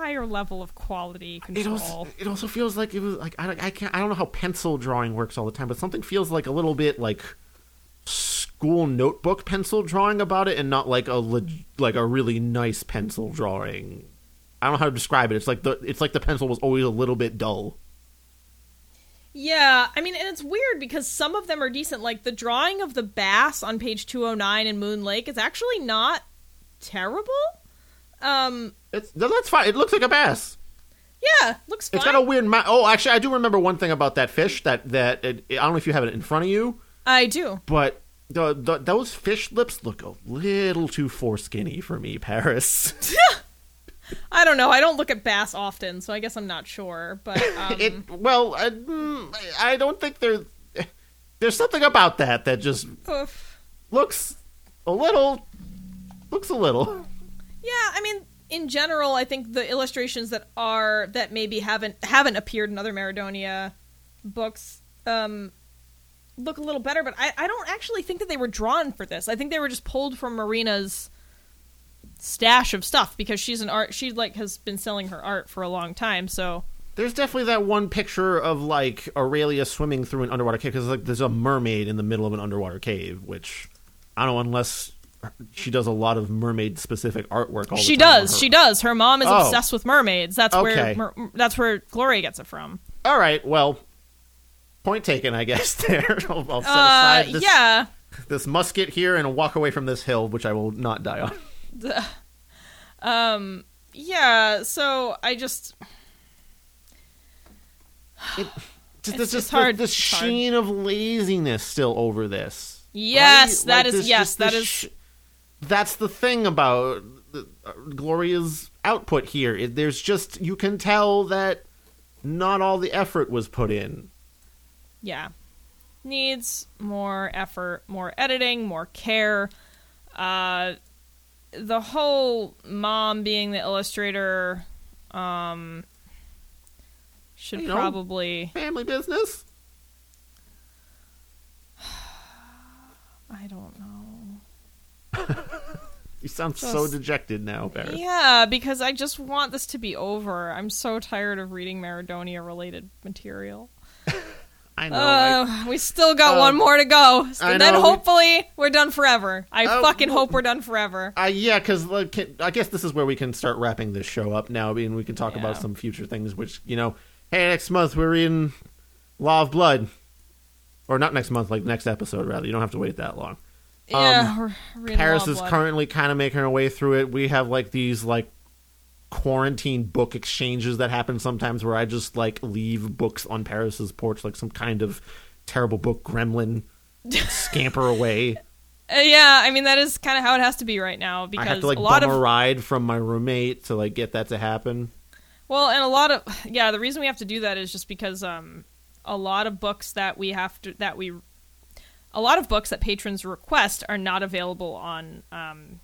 higher level of quality It control. also, it also feels like it was like I, don't- I can't I don't know how pencil drawing works all the time, but something feels like a little bit like school notebook pencil drawing about it, and not like a leg, like a really nice pencil drawing. I don't know how to describe it. It's like the it's like the pencil was always a little bit dull. Yeah, I mean, and it's weird because some of them are decent. Like the drawing of the bass on page 209 in Moon Lake is actually not terrible. Um, It's that's fine. It looks like a bass. yeah, looks fine. It's got a weird. Ma- oh, actually, I do remember one thing about that fish. That that it, I don't know if you have it in front of you, I do. but the, the those fish lips look a little too foreskinny for me, Paris. I don't know. I don't look at bass often, so I guess I'm not sure. But um, it well, I, mm, I don't think there. There's something about that that just oof. looks a little, looks a little. Yeah, I mean, in general, I think the illustrations that are that maybe haven't haven't appeared in other Maradonia books um, look a little better. But I, I don't actually think that they were drawn for this. I think they were just pulled from Marina's stash of stuff because she's an art. She like has been selling her art for a long time. So There's definitely that one picture of like Aurelia swimming through an underwater cave because like there's a mermaid in the middle of an underwater cave, which I don't know unless she does a lot of mermaid specific artwork. All the she does. She does. Her mom is Oh. obsessed with mermaids. That's Okay. where mer- that's where Gloria gets it from. All right, well, point taken, I guess. There, I'll, I'll set Uh, aside this, yeah. this musket here and walk away from this hill, which I will not die on. um yeah so i just Just, It's- just hard. this It's hard. sheen of laziness still over this. Yes, right? that Like, is- this- yes, that is- sh- that's the thing about uh, Gloria's output here. There's just you can tell that not all the effort was put in. yeah needs more effort more editing more care uh the whole mom being the illustrator um should You know. probably Family business. i don't know You sound so dejected now, Barrett. yeah because i just want this to be over i'm so tired of reading maradonia related material I know. I- Uh, we still got one more to go. So I then hopefully we're done forever. I Uh, fucking hope we're done forever. Uh, yeah, because like, I guess this is where we can start wrapping this show up now. I mean, we can talk about some future things, which you know, hey, next month we're in Law of Blood, or not next month, like next episode rather. You don't have to wait that long. Yeah, we're Paris is Blood. currently kind of making her way through it. We have like these like quarantine book exchanges that happen sometimes, where I just like leave books on Paris's porch, like some kind of terrible book gremlin, scamper away. Uh, yeah, I mean that is kind of how it has to be right now I because have to like a lot bum of a ride from my roommate to like get that to happen. well, and a lot of yeah, the reason we have to do that is just because um a lot of books that we have to that we a lot of books that patrons request are not available on um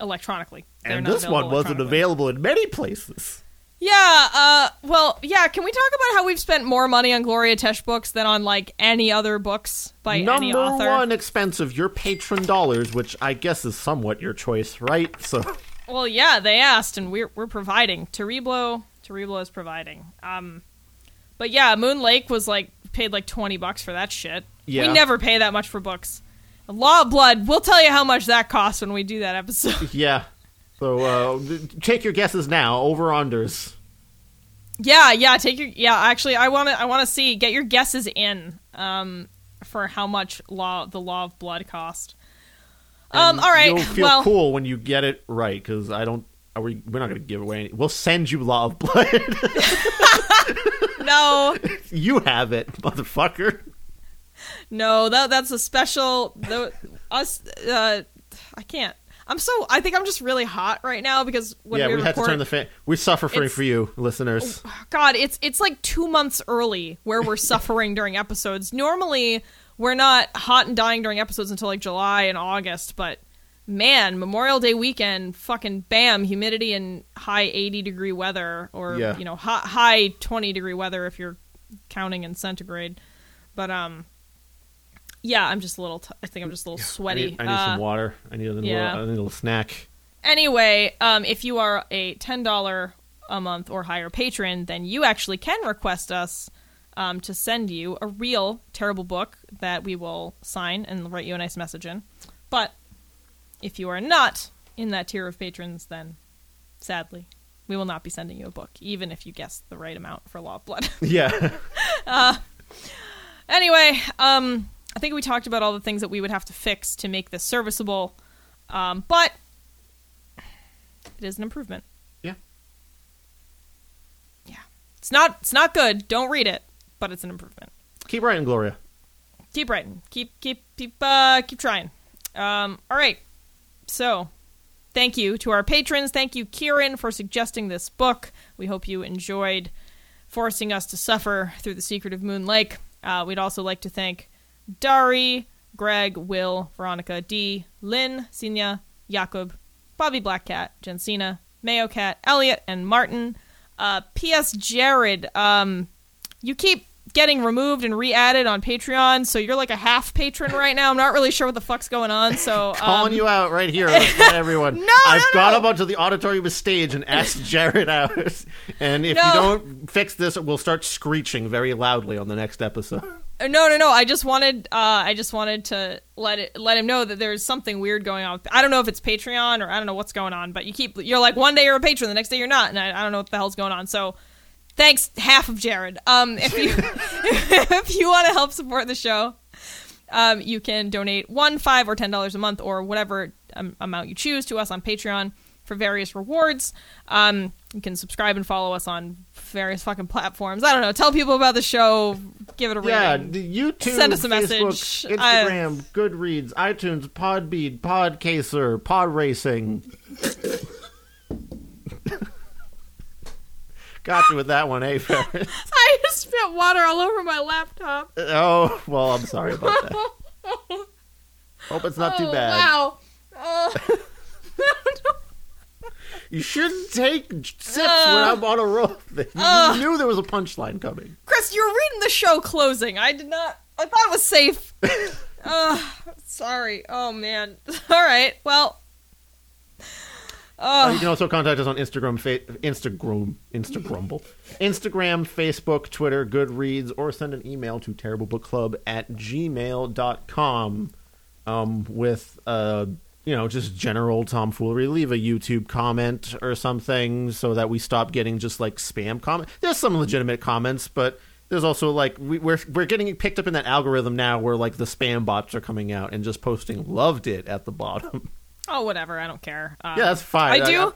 electronically. They're and this one wasn't available in many places. Yeah, uh, well, yeah, can we talk about how we've spent more money on Gloria Tesch books than on, like, any other books by any author? Number one expensive, your patron dollars, which I guess is somewhat your choice, right? So Well, yeah, they asked, and we're, we're providing. Terriblo, Terriblo is providing. Um, but yeah, Moon Lake was, like, paid, like, 20 bucks for that shit. Yeah. We never pay that much for books. Law of Blood, we'll tell you how much that costs when we do that episode. yeah. So uh, take your guesses now. Over unders. Yeah, yeah. Take your yeah. Actually, I want to. I want to see. Get your guesses in. Um, for how much law the law of blood cost. Um. And All right. You'll feel well. cool when you get it right because I don't. Are we, we're not going to give away any. We'll send you Law of Blood. No. you have it, motherfucker. No. That that's a special. The us. Uh. I can't. I'm so. I think I'm just really hot right now because when yeah, we, we, had to turn the fan. We suffer for, for you, listeners. God, it's it's like two months early where we're suffering during episodes. Normally, we're not hot and dying during episodes until like July and August, but man, Memorial Day weekend, fucking bam, humidity and high eighty degree weather, or Yeah. you know, high, high twenty degree weather if you're counting in centigrade. But um, yeah, I'm just a little. T- I think I'm just a little I sweaty. need, I need Uh, some water. I need a little, yeah. I need a little snack. Anyway, um, if you are a ten dollar a month or higher patron, then you actually can request us um, to send you a real terrible book that we will sign and write you a nice message in. But if you are not in that tier of patrons, then sadly, we will not be sending you a book, even if you guess the right amount for Law of Blood. Yeah. anyway, um, I think we talked about all the things that we would have to fix to make this serviceable, um, but it is an improvement. Yeah. Yeah, it's not it's not good. Don't read it, but it's an improvement. Keep writing, Gloria. Keep writing. Keep keep keep uh, keep trying. Um, all right. So, thank you to our patrons. Thank you, Kieran, for suggesting this book. We hope you enjoyed forcing us to suffer through the secret of Moon Lake. Uh, we'd also like to thank Dari, Greg, Will, Veronica, D, Lynn, Sinya, Jakob, Bobby Blackcat, Jensina, Mayo Cat, Elliot, and Martin. Uh, P.S. Jared, um, you keep getting removed and re-added on Patreon, so you're like a half patron right now. I'm not really sure what the fuck's going on. So Calling um, you out right here, everyone. No, I've no, gone no. up onto the auditorium stage and asked Jared out. and if No. you don't fix this, we'll start screeching very loudly on the next episode. Uh, No, no, no. I just wanted, uh, I just wanted to let it, let him know that there's something weird going on. I don't know if it's Patreon or I don't know what's going on, but you keep, you're like one day you're a patron, the next day you're not, and I, I don't know what the hell's going on. So, thanks, half of Jared. Um, if you, if you want to help support the show, um, you can donate one, five, or ten dollars a month, or whatever um, amount you choose to us on Patreon. for various rewards. Um, you can subscribe and follow us on various fucking platforms. I don't know. Tell people about the show. Give it a read. Yeah, rating. the YouTube, Send us a Facebook, message. I- Instagram, Goodreads, iTunes, Podbean, Podchaser, Pod Racing. Got you with that one, eh, Ferris? I just spit water all over my laptop. Oh, well, I'm sorry about that. Hope it's not too Oh, bad. Wow. Oh. You shouldn't take sips when I'm on a roll. You Ugh. knew there was a punchline coming. Chris, you're reading the show closing. I did not. I thought it was safe. Ugh, sorry. Oh man. All right. Well. Uh, you can also contact us on Instagram, fa- Instagram, Instagrumble, Instagram, Facebook, Twitter, Goodreads, or send an email to terriblebookclub at gmail.com um, with, uh, you know, just general tomfoolery. Leave a YouTube comment or something so that we stop getting just like spam comments. There's some legitimate comments, but there's also like we, we're we're getting picked up in that algorithm now where like the spam bots are coming out and just posting loved it at the bottom. Oh, whatever. I don't care. Um, yeah, that's fine. I do.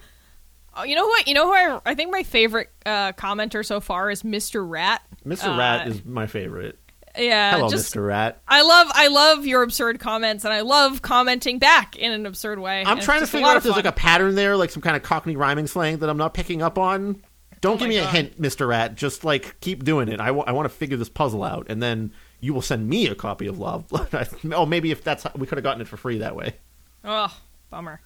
Oh, you know what? You know who I? I think my favorite uh, commenter so far is Mr. Rat. Mr. Uh, Rat is my favorite. Yeah. Hello, just, Mr. Rat. I love I love your absurd comments and I love commenting back in an absurd way. I'm trying to it's just a figure out if there's fun. like a pattern there, like some kind of Cockney rhyming slang that I'm not picking up on. Don't Oh give me a hint, Mr. Rat. Just like keep doing it. I want to figure this puzzle out, and then you will send me a copy of Love. oh, maybe if that's how, we could have gotten it for free that way. Oh, bummer.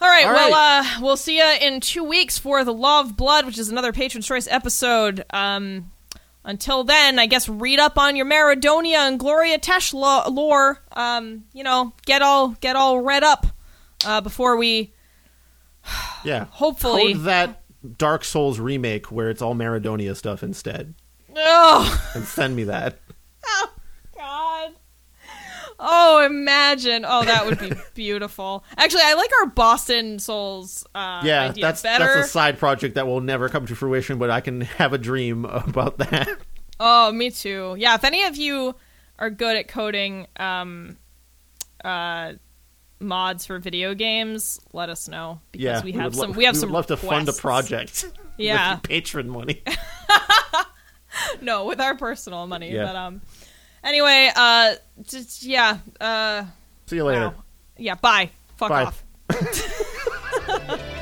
All right, All well, right. uh, we'll see you in two weeks for the Law of Blood, which is another Patron's Choice episode. Um, until then, I guess read up on your Maradonia and Gloria Tesch lo- lore. Um, you know, get all get all read up uh, before we. Yeah, Hopefully. Code that Dark Souls remake where it's all Maradonia stuff instead, Oh, and send me that. oh imagine! Oh, that would be beautiful. Actually, I like our Boston Souls uh, Yeah, idea that's better. that's a side project that will never come to fruition, but I can have a dream about that. Oh, me too. Yeah, if any of you are good at coding um, uh, mods for video games, let us know because yeah, we have lo- some. we have would some. love to fund a project. Yeah. with patron money. No, with our personal money. Yeah. But um, anyway, uh, just yeah, uh, See you later. wow. yeah. Bye. Fuck Bye. off.